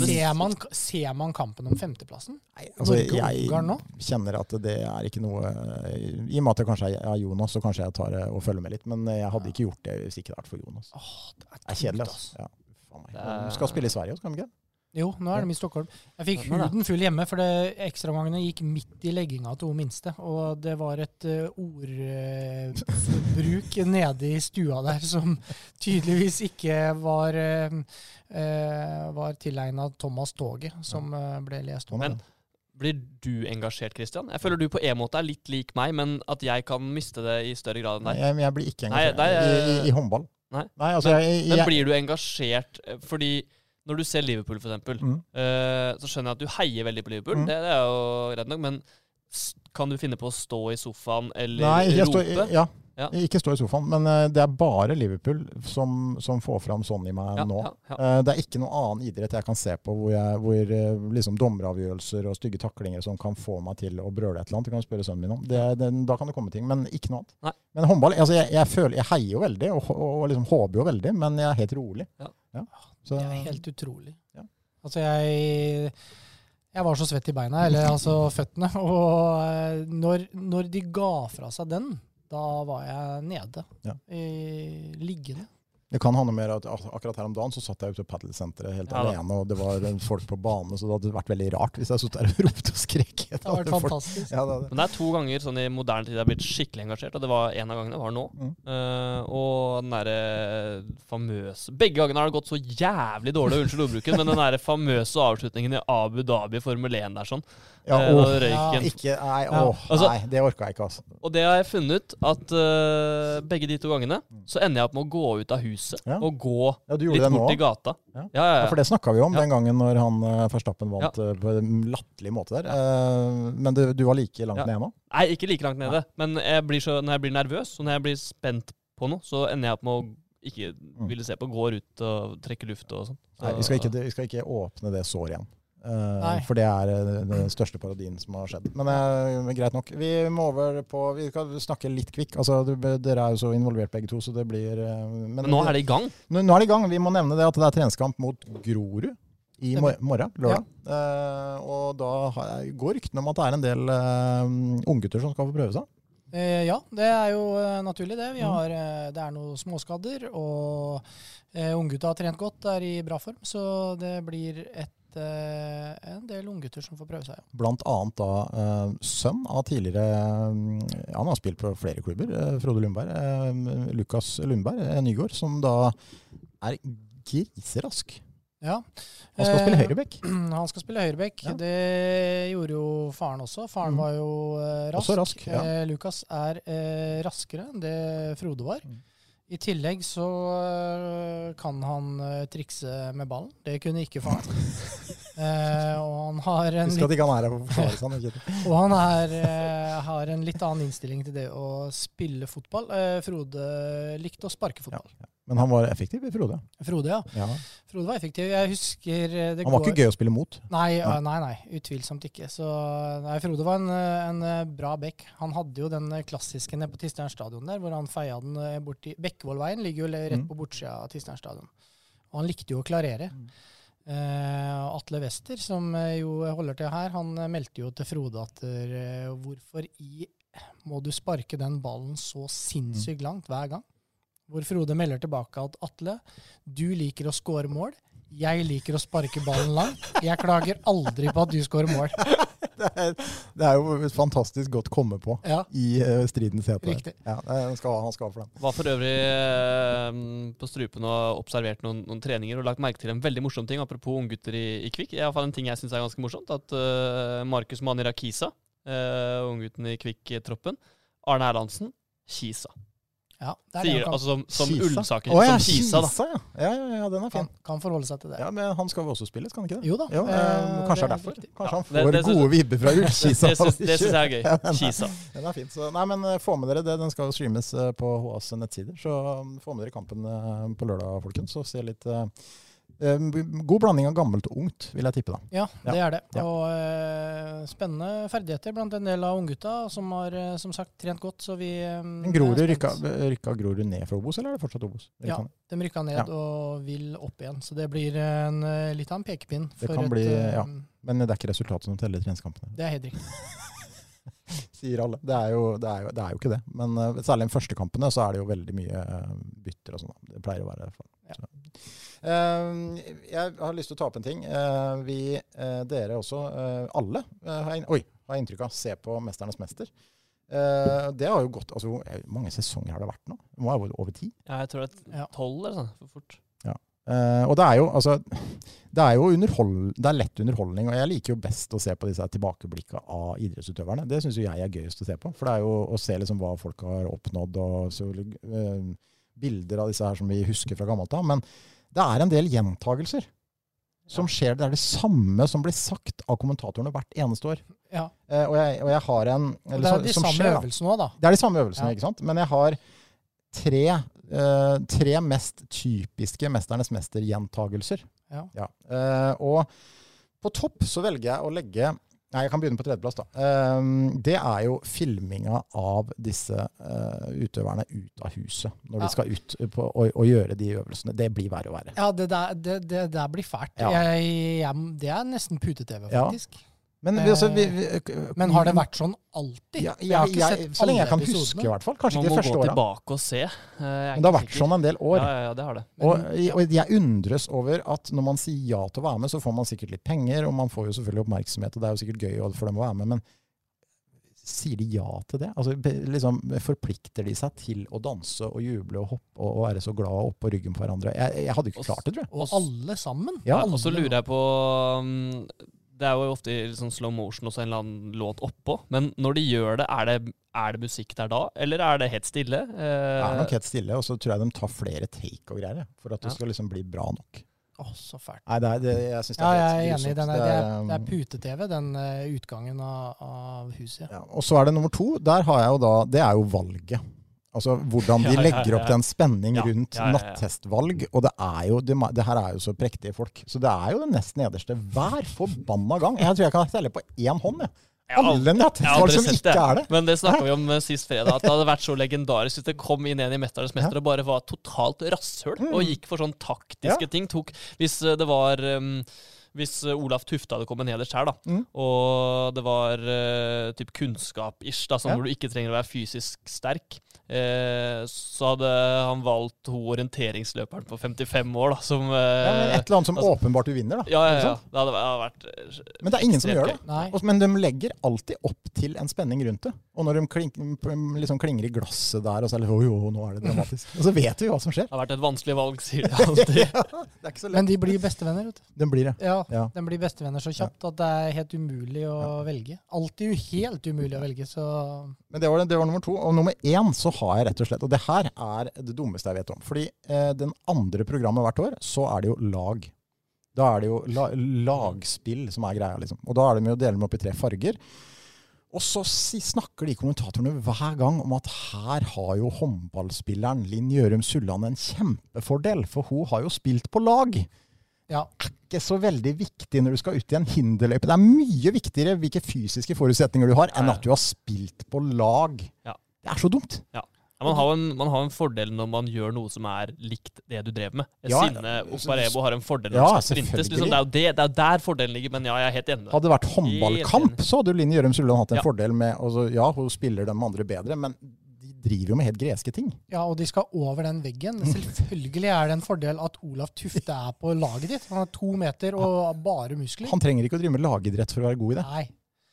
Ser man, ser man kampen om femteplassen? altså, jeg nå? kjenner at det er ikke noe I og med at jeg kanskje er Jonas, så kanskje jeg tar og følger med litt. Men jeg hadde ikke gjort det hvis ikke det hadde vært for Jonas. Åh, det er, Det er kjedelig, altså. Ja, faen meg. Det er- Vi skal spille i Sverige også, kan vi ikke? Jo, nå er de i Stockholm. Jeg fikk huden full hjemme, for ekstraomgangene gikk midt i legginga til hun minste. Og det var et uh, ordbruk nede i stua der som tydeligvis ikke var, uh, var tilegna Thomas Toget, som uh, ble lest om. Men blir du engasjert, Christian? Jeg føler du på en måte er litt lik meg, men at jeg kan miste det i større grad enn deg. jeg, jeg blir ikke Nei, engasjert jeg, I, i, i håndball. nei. altså, jeg, Men jeg, blir du engasjert fordi når du ser Liverpool, eksempel, Mm. Uh, så skjønner jeg at du heier veldig på Liverpool. Mm. Det, det er jo greit nok, men kan du finne på å stå i sofaen eller Nei, jeg rope? står, ja, Ja. Ikke stå i sofaen, men uh, det er bare Liverpool som, som får fram sånn i meg Ja, nå. ja. Eh, Det er ikke noen annen idrett jeg kan se på hvor, jeg, hvor liksom dommeravgjørelser og stygge taklinger som kan få meg til å brøle et eller annet. Det kan du spørre sønnen min om. Det, det, da kan det komme ting, men ikke noe annet. Nei. Men håndball altså jeg, jeg, føler, jeg heier jo veldig og, og, og liksom håper jo veldig, men jeg er helt rolig. Ja. Ja. Så, Det er helt utrolig. Ja. Altså, jeg Jeg var så svett i beina, eller altså føttene. Og eh, når, når de ga fra seg den, da var jeg nede. Ja. I, liggende. Det kan handle mer at akkurat her om dagen så satt jeg ute på padelsenteret helt Ja alene, og det var folk på bane, så det hadde vært veldig rart hvis jeg satt der og ropte og skrek. Det hadde vært fantastisk. Ja, det, det. Men det er to ganger sånn i moderne tid jeg har blitt skikkelig engasjert, og det var en av gangene var nå. Mm. Uh, og den derre famøse Begge gangene har det gått så jævlig dårlig, unnskyld ordbruken, men den derre famøse avslutningen i Abu Dhabi Formel 1 der sånn, Ja, eh, åh, da røyken ikke, nei, Ja. åh, Altså- nei, det orka jeg ikke, altså. Og det har jeg funnet, ut, at uh, begge de to gangene så ender jeg opp med å gå ut av huset Ja. og gå Ja, litt bort også. i gata. Ja. For det snakka vi om den gangen når han uh, Verstappen vant eh, på en latterlig måte der. Eh, men du, du var like langt Ja. ned nå? Nei, ikke like langt nede. Men jeg blir så, når jeg blir nervøs, og når jeg blir spent på noe, så ender jeg opp med å ikke ville se på, går ut og trekke luft og sånn. Så- Mm. Nei, vi skal, ikke, vi skal ikke åpne det såret igjen. Eh, Nei. for det er eh, den største parodien som har skjedd. Men uh, greit nok. Vi må over på Vi skal snakke litt kvikk. Altså, dere er jo så involvert begge to, så det blir uh, Men nå er det i gang. Nå, nå er det i gang. Vi må nevne det at det er treningskamp mot Grorud i mor morgen, lørdag. Eh, og da har, går ryktene om at det er en del uh, unggutter som skal få prøve seg. Eh, ja, det er jo naturlig det. Vi Mm. har, det er noen småskader, og uh, unggutta har trent godt, er i bra form. Så det blir et, eh, en del unggutter som får prøve seg. Ja. Blant annet da eh, sønn av tidligere ja, Han har spilt på flere klubber, eh, Frode Lundberg. eh, Lukas Lundberg eh, Nygård, som da er griserask. Ja. Han skal spille høyreback. Han skal spille høyreback. Ja. Det gjorde jo faren også. Faren Mhm. var jo rask. Rask, ja. Lukas er raskere enn det Frode var. Mhm. I tillegg så eh, kan han eh, trikse med ballen. Det kunne ikke faren. eh, og han har en Husk at ikke han er her for å forsvare seg. Sånn, Og han er, eh, har en litt annen innstilling til det å spille fotball. Eh, Frode likte å sparke fotball. Men han var effektiv, Frode. Frode, ja. Ja. Frode var effektiv. Jeg husker eh, det Han var går- ikke gøy å spille mot. Nei, Nei. eh, nei, nei, utvilsomt ikke. Så nei, Frode var en, eh, en bra bekk. Han hadde jo den klassiske nede på Tistern stadion der, hvor han feia den eh, bort i Bekkevollveien, ligger jo rett Mm. på bortsida av Tistern stadion. Og han likte jo å klarere. Mm. Eh, Atle Wester, som eh, jo holder til her, han eh, meldte jo til Frode at uh, hvorfor i må du sparke den ballen så sinnssykt langt hver gang? Hvor Frode melder tilbake at Atle, du liker å score mål. Jeg liker å sparke ballen langt. Jeg klager aldri på at du scorer mål. Det er, det er jo fantastisk godt komme på Ja, i uh, stridens hete. Ja, han skal, ha- han skal ha for den. Var for øvrig uh, på strupen og observert noen, noen treninger og lagt merke til en veldig morsom ting, apropos unggutter i, i Kvikk. I hvert fall en ting jeg syns er ganske morsomt. At uh, Markus Manirakisa, uh, unggutten i Kvikk-troppen, Arne Erlandsen, Kisa. Ja, det er det Sier, han kan, altså som, som Kisa? Ullsaker. Å ja, som Kisa, da. ja. Ja, ja, ja, den er fin. kan, kan forholde seg til det. Ja, Men han skal vel også spille, skal han ikke det? Jo da. Jo, eh, eh, kanskje det er derfor. riktig. Kanskje han får det- det synes- gode vibber fra Det, Ullkisa. det syns det syns jeg er gøy. Ja, Kisa. Den er fin. Så, nei, men eh, få med dere det. Den skal jo streames eh, på HAs nettsider. Så um, få med dere kampen eh, på lørdag, folkens. Og se litt eh, God blanding av gammelt og ungt, vil jeg tippe. da. Ja, Ja. det er det. Ja. Og uh, spennende ferdigheter blant en del av unggutta, som har uh, som sagt trent godt. Så vi Um, Grorud, rykka, rykka Grorud ned fra Obos, eller er det fortsatt Obos? Ja, ned. de rykka ned Ja. og vil opp igjen. Så det blir en, eh, litt av en pekepinn. Det kan et, bli, ja. Men det er ikke resultatet som teller i treningskampene. Det er helt riktig. Sier alle. Det er, jo, det, er jo, det er jo ikke det. Men uh, særlig de første kampene så er det jo veldig mye bytter og sånn. Det pleier å være For, Ja. Så. Eh, jeg har lyst til å ta opp en ting. Eh, vi, eh, dere også, eh, alle, eh, har, oi, har inntrykk av se på 'Mesternes mester'. Eh, det har jo gått altså, Hvor mange sesonger har det vært nå? Det må ha vært over ti? Ja, jeg tror det er Ja. tolv eller sånn. For fort. Eh, og det er jo altså Det er jo det er lett underholdning, og jeg liker jo best å se på disse tilbakeblikka av idrettsutøverne. Det syns jo jeg er gøyest å se på. For det er jo å se liksom hva folk har oppnådd, og så, bilder av disse her som vi husker fra gammelt av. Men det er en del gjentagelser som skjer. Det er det samme som blir sagt av kommentatorene hvert eneste år. Ja. Eh, og, jeg, og jeg har en eller det er de som samme skjer, øvelsene òg, da. Det er de samme øvelsene, Ja. ikke sant? Men jeg har tre, eh, tre mest typiske 'Mesternes mester'-gjentagelser. Ja. Eh, og på topp så velger jeg å legge Nei, jeg kan begynne på tredjeplass, da. Ehm, det er jo filminga av disse eh, utøverne ut av huset. Når Ja. de skal ut på, og, og gjøre de øvelsene. Det blir verre og verre. Ja, det der, det, det der blir fælt. Ja. Jeg, jeg, det er nesten pute-TV, Ja. Men, vi, altså, vi, vi, Men har det vært sånn alltid? ja, jeg har jeg, ikke jeg, sett Så lenge jeg kan huske, i hvert fall. Kanskje Man ikke må de første gå tilbake og se. Eh, Men det har vært sånn en del år. Ja, ja, ja, det har det. Og, Men- og jeg undres over at når man sier ja til å være med, så får man sikkert litt penger, og man får jo selvfølgelig oppmerksomhet, og det er jo sikkert gøy for dem å være med, men sier de ja til det? Altså, liksom, forplikter de seg til å danse og juble og hoppe og, og være så glad og opp på ryggen på hverandre? Jeg, jeg hadde ikke klart det, tror jeg. Og alle sammen. Ja, Og så lurer jeg på um, Det er jo ofte i sånn slow motion og så en eller annen låt oppå. Men når de gjør det, er det, er det musikk der da, eller er det helt stille? Det er nok Eh, helt stille, og så tror jeg de tar flere take og greier, for at det Ja. skal liksom bli bra nok. Å, så fælt. Nei, det er, det, jeg synes det Ja, er jeg helt er enig. Den er, det, er, um, det er pute-TV, den eh, utgangen av, av huset. Ja, og så er det nummer to. Der har jeg jo da Det er jo valget. Altså hvordan de legger opp den spenning rundt nattestvalg. Og det er jo det, det her er jo så prektige folk. Så det er jo det nest nederste hver forbanna gang. Jeg tror jeg kan telle på én hånd. Jeg. Alle nattestvalg som ikke er det. Men det snakka vi om eh, sist fredag, at det hadde vært så legendarisk hvis det kom inn en i 'Mesternes mester' og bare var totalt rasshøl Mm. og gikk for sånn taktiske ting. Tok, hvis eh, det var um, hvis eh, Olaf Tufte hadde kommet nederst her, da, Mm. og det var uh, typ kunnskap-ish, da, sånn Ja. hvor du ikke trenger å være fysisk sterk, uh, så hadde han valgt hun orienteringsløperen på 55 år, da, som uh, Ja, men et eller annet som altså- åpenbart du vinner, da. ja, ja, ja. Det hadde vært- Men det er ingen som gjør det. Nei. Og- Men de legger alltid opp til en spenning rundt det. Og når de kling, liksom klinger i glasset der, og så er det sånn, jo, jo, nå er det dramatisk. Og så vet vi hva som skjer. Det har vært et vanskelig valg, sier de alltid. Det er ikke så lett. Men de blir bestevenner, vet du. De blir det. Ja, Ja. den blir bestevenner så kjapt at det er helt umulig å velge. Alltid helt umulig å velge, så Men det var, det var nummer to. Og nummer én så har jeg rett og slett Og det her er det dummeste jeg vet om. Fordi eh, den andre programmet hvert år, så er det jo lag. Da er det jo la, lagspill som er greia, liksom. Og da er det med å dele dem opp i tre farger. Og så snakker de kommentatorene hver gang om at her har jo håndballspilleren Linn Gjørum Sulland en kjempefordel, for hun har jo spilt på lag. Ja. Ikke så veldig viktig når du skal ut i en hinderløype. Det er mye viktigere hvilke fysiske forutsetninger du har, enn at du har spilt på lag. Ja. Det er så dumt. Ja, man, har en, man har en fordel når man gjør noe som er likt det du drev med. Ja, Sinne Oparebo har en fordel når Ja, han skal sprintes. Liksom, det, er jo det, det er der fordelen ligger, men ja, jeg er helt enig. Hadde det vært håndballkamp, så hadde jo Linn Gjørum Sulland hatt en Ja. fordel med altså, Ja, hun spiller de andre bedre, men driver jo med helt greske ting. ja, og de skal over den veggen. Selvfølgelig er det en fordel at Olaf Tufte er på laget ditt. Han er to meter og bare muskler. Han trenger ikke å drive med lagidrett for å være god i det. Nei.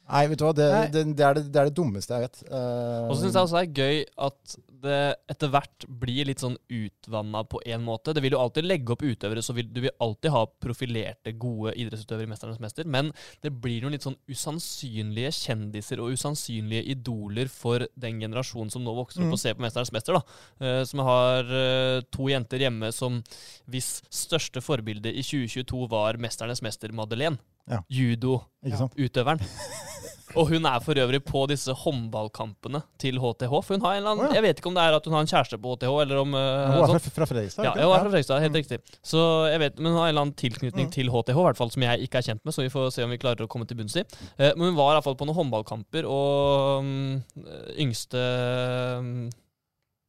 Nei, vet du hva, det, det, det, er, det, det er det dummeste jeg vet. Uh, Og så syns jeg også det er gøy at det etter hvert blir litt sånn utvanna på en måte. Det vil jo alltid legge opp utøvere, så vil, du vil alltid ha profilerte, gode idrettsutøvere i 'Mesternes mester', men det blir noen litt sånn usannsynlige kjendiser og usannsynlige idoler for den generasjonen som nå vokser opp Mm. og ser på 'Mesternes mester'. da. Uh, som har uh, to jenter hjemme som hvis største forbilde i 2022 var 'Mesternes mester' Madeleine. Ja. judo-utøveren. Og hun er for øvrig på disse håndballkampene til HTH. For hun har en eller annen, oh, ja. Jeg vet ikke om det er at hun har en kjæreste på HTH, eller om uh, Hun er fra, fra Fredrikstad? Ja, hun er fra Fredrikstad, helt riktig. Så jeg vet, Men hun har en eller annen tilknytning Mm. til HTH, i hvert fall, som jeg ikke er kjent med. Så vi får se om vi klarer å komme til bunns i. Uh, men hun var i hvert fall på noen håndballkamper, og um, yngste um,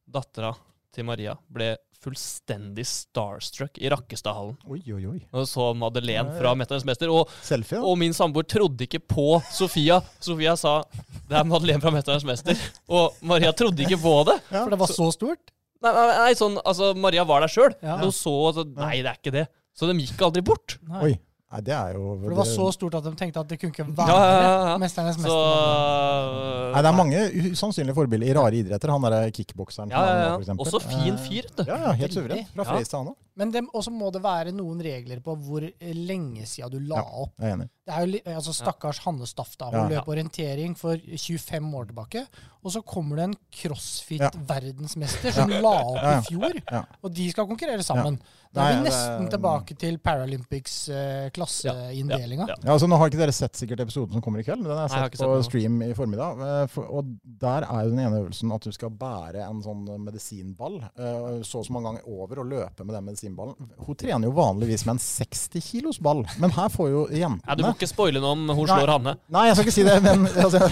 dattera til Maria ble fullstendig starstruck i Rakkestadhallen. Oi, oi, oi. Og så Madeleine fra 'Mesternes mester'. Og Selfie, ja. og min samboer trodde ikke på Sofia. Sofia sa 'det er Madeleine fra 'Mesternes mester'. Og Maria trodde ikke på det. Ja. For det var så stort. Nei, nei, nei sånn, altså Maria var der sjøl. Ja. Og så så, Nei, det er ikke det. Så de gikk aldri bort. Nei. Oi. Nei, det er jo For det var så stort at de tenkte at det kunne ikke være Ja, ja, ja, ja. Mesternes Så mester. Nei, det er mange usannsynlige forbilder i rare idretter. Han derre kickbokseren. Ja, ja, ja. Også fin fyr, du. Ja, ja, helt suveren. Fra Freistad, han òg. Men det- også må det være noen regler på hvor lenge siden du la Ja. opp. Jeg er enig. Det er jo, altså Stakkars Hanne Stafta. hun Ja. løp orientering for 25 år tilbake. Og så kommer det en crossfit-verdensmester som la opp Ja, ja. i fjor. Ja. Og de skal konkurrere sammen. Da er vi det- nesten tilbake til Paralympics eh. Ja. Ja, altså Nå har ikke dere sett sikkert episoden som kommer i kveld, men den har Nei, jeg har sett på sett stream i formiddag. Eh, Og der er jo den ene øvelsen at du skal bære en sånn medisinball eh, så og så mange ganger over og løpe med den medisinballen. Hun trener jo vanligvis med en 60 kilos ball, men her får jo jentene Nei, du må ikke spoile noe om hun Nei. slår Hanne. Nei, jeg skal ikke si det, men altså,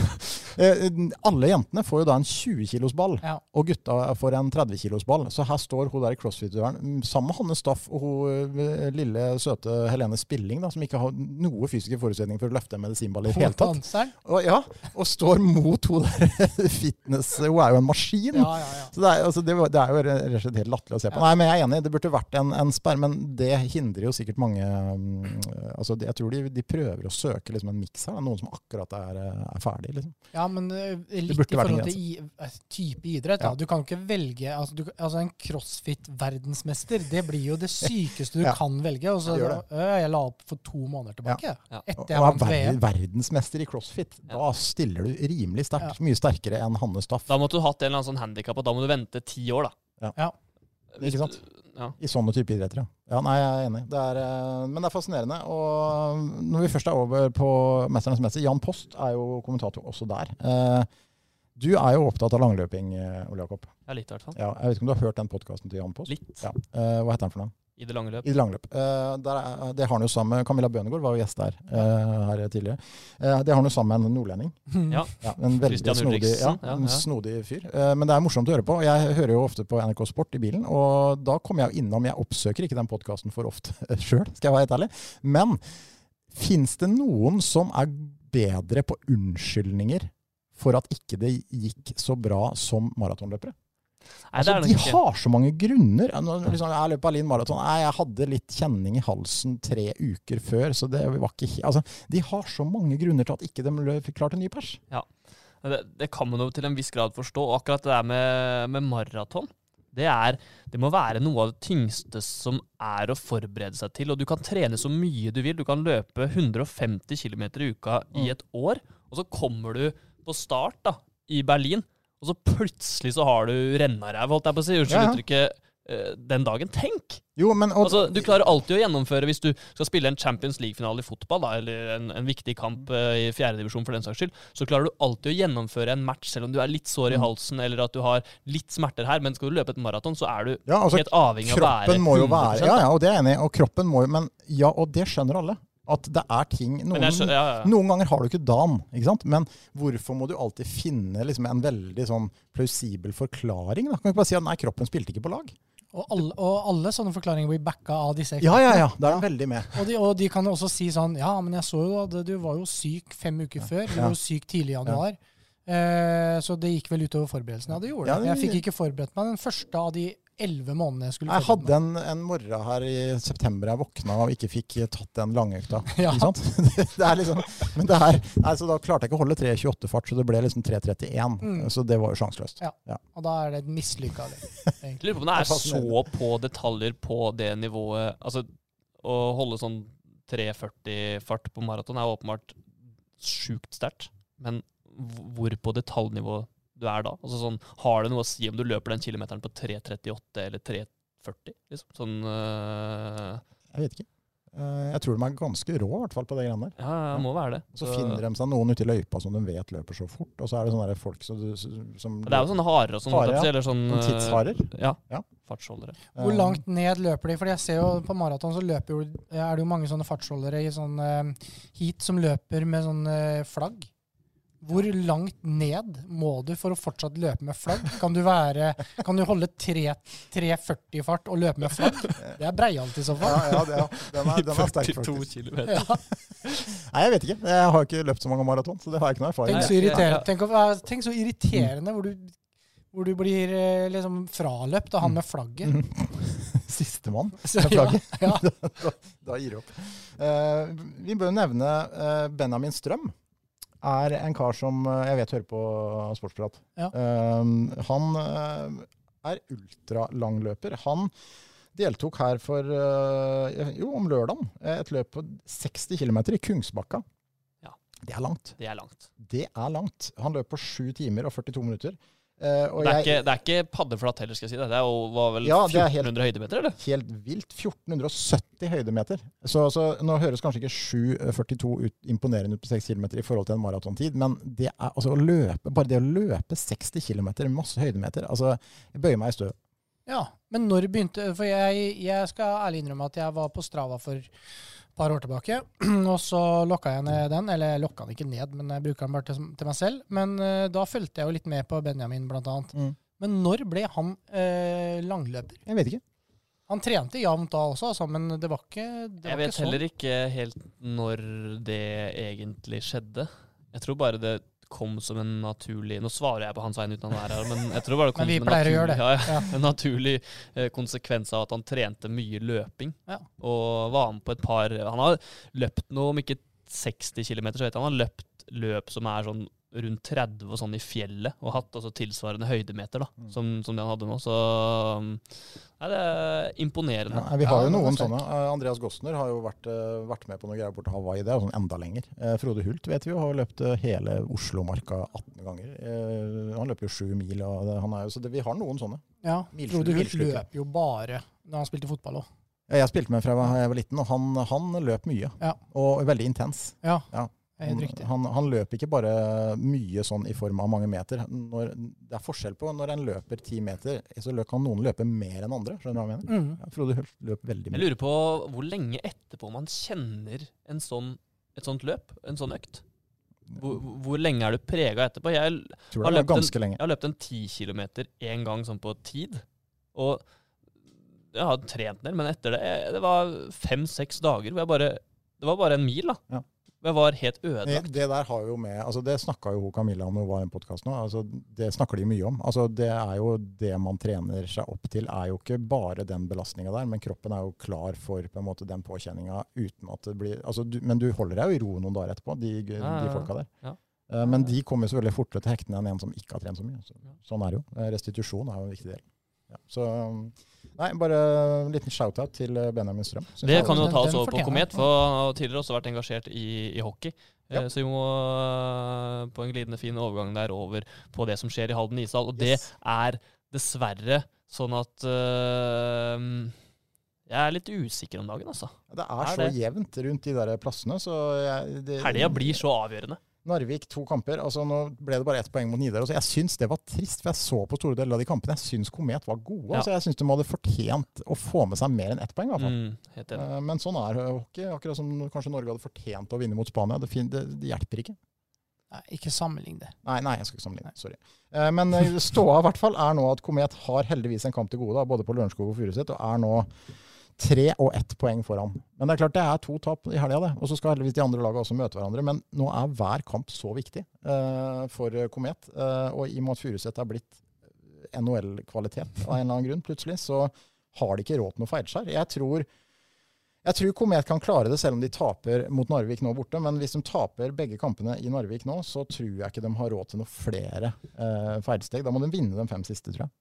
eh, alle jentene får jo da en 20 kilos ball, Ja. og gutta får en 30 kilos ball. Så her står hun der i crossfit-døren mm, sammen med Hanne Staff og hun eh, lille, søte Helene Spilling, da, som ikke har noe fysiske forutsetninger for å løfte en medisinball i det hele tatt. Og, ja, og står mot hun der fitness Hun er jo en maskin. Ja, ja, ja. Så det er, altså, det, det er jo rett og slett helt latterlig å se på. Nei, men jeg er enig, det burde vært en, en sperr, men det hindrer jo sikkert mange mm, altså, Jeg tror de, de prøver å søke liksom, en miks her. da, Noen som akkurat er, er ferdig. Liksom. Ja, men eh, litt i forhold til i, eh, type idrett. Ja. Da. Du kan ikke velge altså, du, altså En crossfit-verdensmester, det blir jo det sykeste du Ja. kan velge. Og så, øh, jeg la opp for to måneder tilbake. Ja. Etter jeg vant er VM. verdensmester i crossfit. Da stiller du rimelig sterkt. Mye sterkere enn Hanne Staff. Da måtte du hatt en eller annen sånn handikap, og da må du vente ti år, da. Ja. Hvis Ikke sant? Ja. I sånne type idretter, ja. ja. Nei, jeg er enig. Det er, eh, men det er fascinerende. Og når vi først er over på Mesternes mester, Jan Post er jo kommentator også der. Eh, Du er jo opptatt av langløping, eh, Ole Jakob. Ja, litt i hvert fall. Ja, jeg vet ikke om du har hørt den podkasten til Jan Post? Litt. Ja. Eh, hva heter den for noe? I det lange løp. I langløp. Uh, der er, det har han jo sammen Camilla Bønegård, var jo gjest der her tidligere. Det har han jo sammen med en nordlending. Ja. Ja, en veldig snodig, ja, en ja. snodig fyr. Men det er morsomt å høre på. og Jeg hører jo ofte på NRK Sport i bilen, og da kommer jeg jo innom Jeg oppsøker ikke den podkasten for ofte sjøl, skal jeg være helt ærlig. Men fins det noen som er bedre på unnskyldninger for at ikke det gikk så bra som maratonløpere? Altså, de ikke. har så mange grunner. Liksom, jeg løp Berlin maraton. Jeg hadde litt kjenning i halsen tre uker før. så det var ikke... Altså, De har så mange grunner til at ikke de fikk klart en ny pers. Det, det kan man jo til en viss grad forstå. Og akkurat det der med, med maraton, det, er, det må være noe av det tyngste som er å forberede seg til. Og du kan trene så mye du vil. Du kan løpe 150 km i uka i Mm. et år, og så kommer du på start da, i Berlin, og så plutselig så har du rennaræv, holdt jeg på å si. Unnskyld Ja, uttrykket. eh, Den dagen. Tenk! Jo, men og, Altså, du klarer alltid å gjennomføre hvis du skal spille en Champions League-finale i fotball, da, eller en, en viktig kamp uh, i fjerdedivisjon for den saks skyld, så klarer du alltid å gjennomføre en match selv om du er litt sår i Mm. halsen eller at du har litt smerter her. Men skal du løpe et maraton, så er du ja, altså, helt avhengig av å være kroppen må jo 100 være Ja, ja, og det er jeg enig i. Og kroppen må jo Men ja, og det skjønner alle. At det er ting Noen, skjønner, ja, ja. noen ganger har du ikke dagen, ikke sant? Men hvorfor må du alltid finne liksom en veldig sånn plausibel forklaring? Da? Kan du ikke bare si at nei, kroppen spilte ikke på lag? Og alle, og alle sånne forklaringer blir backa av disse Ja, ja, ja. Da er de veldig med. Og de, og de kan jo også si sånn Ja, men jeg så jo at du var jo syk fem uker før. Du Ja. var jo syk tidlig i januar. Eh, så det gikk vel utover forberedelsene. Ja, det gjorde det- Jeg fikk ikke forberedt meg den første av de elleve månedene jeg skulle Jeg hadde en, en morgen her i september jeg våkna og ikke fikk tatt den langøkta. Ja. Ikke sant? Det er liksom, men det er, altså da klarte jeg ikke å holde 3.28-fart, så det ble liksom 3.31. Mm. Så det var jo sjanseløst. Ja. Ja. Og da er det et mislykka løp. Lurer på om det er er så på detaljer på det nivået Altså, å holde sånn 3.40-fart på maraton er åpenbart sjukt sterkt. Men hvor på detaljnivå du er da? Altså sånn, Har det noe å si om du løper den kilometeren på 3.38 eller 3.40? Liksom? Sånn øh, Jeg vet ikke. Eh, Jeg tror de er ganske rå, i hvert fall på det greiene der. Ja, det må være det. Så finner de seg noen ute i løypa som de vet løper så fort, og så er det sånne folk som, som Det er jo sånne harer og sånn. Ja. Eller sånn Sånn øh, tidsharer. Ja. Ja. Fartsholdere. Hvor Eh, langt ned løper de? For jeg ser jo på maraton så løper jo, er det jo mange sånne fartsholdere i sånn eh, heat som løper med sånn eh, flagg. Hvor langt ned må du for å fortsatt løpe med flagg? Kan du, være, kan du holde 3,40 fart og løpe med flagg? Det er breialt i så fall. ja, det, er, Den, er, den er sterk, 42 faktisk. kilometer. Ja. Nei, jeg vet ikke. Jeg har ikke løpt så mange maraton, så det har jeg ikke noe erfaring med. tenk, tenk så irriterende hvor, du, hvor du blir eh, liksom fraløpt av han med flagget. Sistemann. Så, Med flagget. ja. da, da gir du opp. Uh, vi bør nevne eh, Benjamin Strøm. Er en kar som eh, jeg vet hører på Sportsprat. Ja. Um, han eh, er ultralangløper. Han deltok her for eh, jo, om lørdagen. eh, Et løp på 60 km i Kungsbakka. Ja. Det er langt. Det er langt. Det er langt. Han løp på 7 timer og 42 minutter. Eh, og Det er, jeg- ikke, det er ikke paddeflatt heller, skal jeg si. Det Det er var vel Ja, det er helt- 1400 høydemeter, eller? helt vilt. 1470 høydemeter. Så, så nå høres kanskje ikke 7,42 ut, imponerende ut på 6 km i forhold til en maratontid, men det er altså løpe, bare det å løpe 60 km, masse høydemeter altså, Jeg bøyer meg i støv. Ja, men når begynte For jeg, jeg skal ærlig innrømme at jeg var på Strava for et par år tilbake. Og så lokka jeg ned den. Eller jeg lokka den ikke ned, men jeg bruker den bare til, til meg selv. Men uh, da fulgte jeg jo litt med på Benjamin, blant annet. Mm. Men når ble han uh, langløper? Jeg vet ikke. Han trente jevnt da også, altså, men det var ikke det Jeg vet ikke sånn. heller ikke helt når det egentlig skjedde. Jeg tror bare det kom som en naturlig Nå svarer jeg på hans vegne uten han er her, men jeg tror bare det kom som en å naturlig, ja, Ja. en naturlig eh, konsekvens av at han trente mye løping. Ja. Og var med på et par Han har løpt noe, om ikke 60 km, så vet jeg han har løpt løp som er sånn rundt 30 og sånn i fjellet, og hatt altså tilsvarende høydemeter da, Mm. som, som det han hadde nå. Så um, nei, det er imponerende. Ja, vi har jo noen sånne. Eh, Andreas Gossner har jo vært, eh, vært med på noe greier borte til Hawaii. Det er jo sånn enda lenger. Eh, Frode Hult vet vi jo har løpt hele Oslomarka 18 ganger. Eh, han løper jo sju mil. Og det, han er jo, så det, vi har noen sånne. Ja, Milslu- Frode Hult løp jo bare når han spilte fotball òg. Jeg spilte med fra jeg var liten, og han, han løp mye. Ja. Og veldig intens. Ja, Ja. Han, han, han løper ikke bare mye sånn i form av mange meter. Når, det er forskjell på når en løper ti meter, så kan noen løpe mer enn andre. Skjønner du hva jeg mener? Mm. Ja, Frode løp veldig Jeg lurer på hvor lenge etterpå man kjenner en sånn, et sånt løp, en sånn økt. Hvor, hvor lenge er du prega etterpå? Jeg, Tror har løpt en- jeg har løpt en ti kilometer én gang sånn på tid. Og jeg har trent ned, men etter det Det var fem-seks dager hvor jeg bare Det var bare en mil, da. Ja. Jeg var helt Det, ødelagt. det der har jo med, altså det snakka jo Camilla om hun var i en podkast nå. altså Det snakker de mye om. altså Det er jo det man trener seg opp til, er jo ikke bare den belastninga der, men kroppen er jo klar for på en måte den påkjenninga uten at det blir altså du, Men du holder deg jo i ro noen dager etterpå, de, de folka der. Ja. Eh, Men de kommer selvfølgelig fortere til hektene enn en som ikke har trent så mye. Så, sånn er det jo. Eh, Restitusjon er jo en viktig del. Ja, så Nei, bare en liten shout-out til eh, Benjamin Strøm. Synes Det kan jo ta oss over på Komet, for han har tidligere også vært engasjert i, i hockey. Ja. Eh, Så vi må eh, på en glidende fin overgang der over på det som skjer i Halden ishall. Og det er dessverre sånn at uh, Jeg er litt usikker om dagen, altså. Det er, Er så det? jevnt rundt de der plassene, så jeg, det, Helga blir så avgjørende. Narvik to kamper. altså Nå ble det bare ett poeng mot Nidaros. Jeg syns det var trist, for jeg så på store deler av de kampene. Jeg syns Komet var gode. Ja. altså Jeg syns de hadde fortjent å få med seg mer enn ett poeng. i hvert fall. Mm, helt enig. Eh, Men sånn er hockey. Akkurat som kanskje Norge hadde fortjent å vinne mot Spania. Det, det, det hjelper ikke. Nei, ikke sammenlign det. Nei, nei, jeg skal ikke sammenligne. Sorry. Eh, Men eh, ståa i hvert fall er nå at Komet har heldigvis en kamp til gode, både på Lørenskog og Furuset, og er nå tre og ett poeng foran. Men det er klart det er to tap i helga, det. Og så skal heldigvis de andre lagene også møte hverandre. Men nå er hver kamp så viktig uh, for Komet. Uh, og i og med at Furuset er blitt NHL-kvalitet av en eller annen grunn plutselig, så har de ikke råd til noe feilskjær. Jeg tror jeg tror Komet kan klare det selv om de taper mot Narvik nå borte. Men hvis de taper begge kampene i Narvik nå, så tror jeg ikke de har råd til noen flere eh, feilsteg. Da må de vinne de fem siste, tror jeg.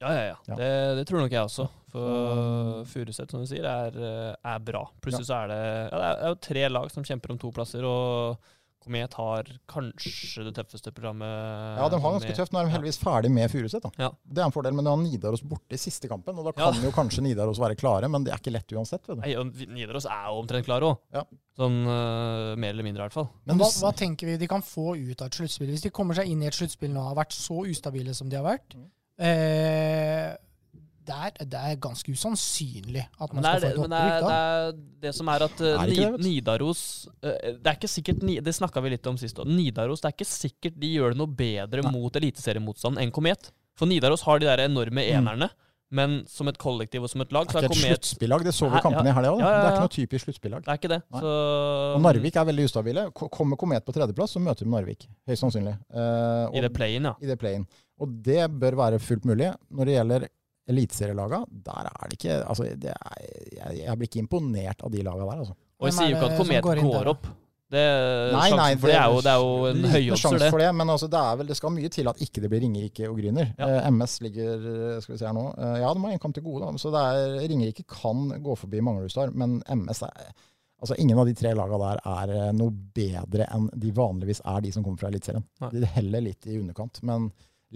Ja, ja, ja. Ja. Det, det tror nok jeg også. For Furuset, som du sier, er, eh, er bra. Plutselig så er det ja, Det er- det er jo tre lag som kjemper om to plasser, og Komet har kanskje det tøffeste programmet. Ja, de har ganske tøft. Nå er de heldigvis ferdig med Furuset. Ja. Det er en fordel, men de har Nidaros borte i siste kampen. Og da Ja. kan jo kanskje Nidaros være klare, men det er ikke lett uansett. vet du. Nei, Nidaros er jo omtrent klare òg. Ja. Sånn uh, mer eller mindre, i hvert fall. Men Men hva, hva tenker vi de kan få ut av et sluttspill? Hvis de kommer seg inn i et sluttspill nå og har vært så ustabile som de har vært, Mm. Eh, det, er, det er ganske usannsynlig at man det, skal er, få et opprykk det, er, det er det som er at uh, Er det Ni- det? Nidaros uh, Det er ikke sikkert Det snakka vi litt om sist. òg. Nidaros, det er ikke sikkert de gjør det noe bedre Nei. mot eliteseriemotstand enn Komet. For Nidaros har de der enorme Mm. enerne, men som et kollektiv og som et lag, Det så er er ikke et sluttspillag. Det så vi i kampene i helga òg. Det er ikke noe typisk sluttspillag. Det er ikke det. Så Og Narvik er veldig ustabile. Kommer Komet på tredjeplass, så møter de Narvik. Høyst sannsynlig. Uh, og- I det play-in, ja. i det play-in. Og det bør være fullt mulig. Når det gjelder eliteserielaga, der er det ikke altså, det er, jeg, jeg blir ikke imponert av de laga der, altså. Og jeg er sier jo ikke at Komet går går, opp. Det, Nei, sjansen nei, for det er jo, det er jo en sjanse det. for det, men altså, det, er vel, det skal mye til at ikke det blir Ringerike og Gryner. Ja. Eh, MS ligger eh, skal vi se her nå. Eh, ja, de har en kamp til gode, da. så det er, Ringerike kan gå forbi Manglerudstad, men MS er Altså, Ingen av de tre lagene der er noe bedre enn de vanligvis er de som kommer fra Eliteserien. De heller litt i underkant, men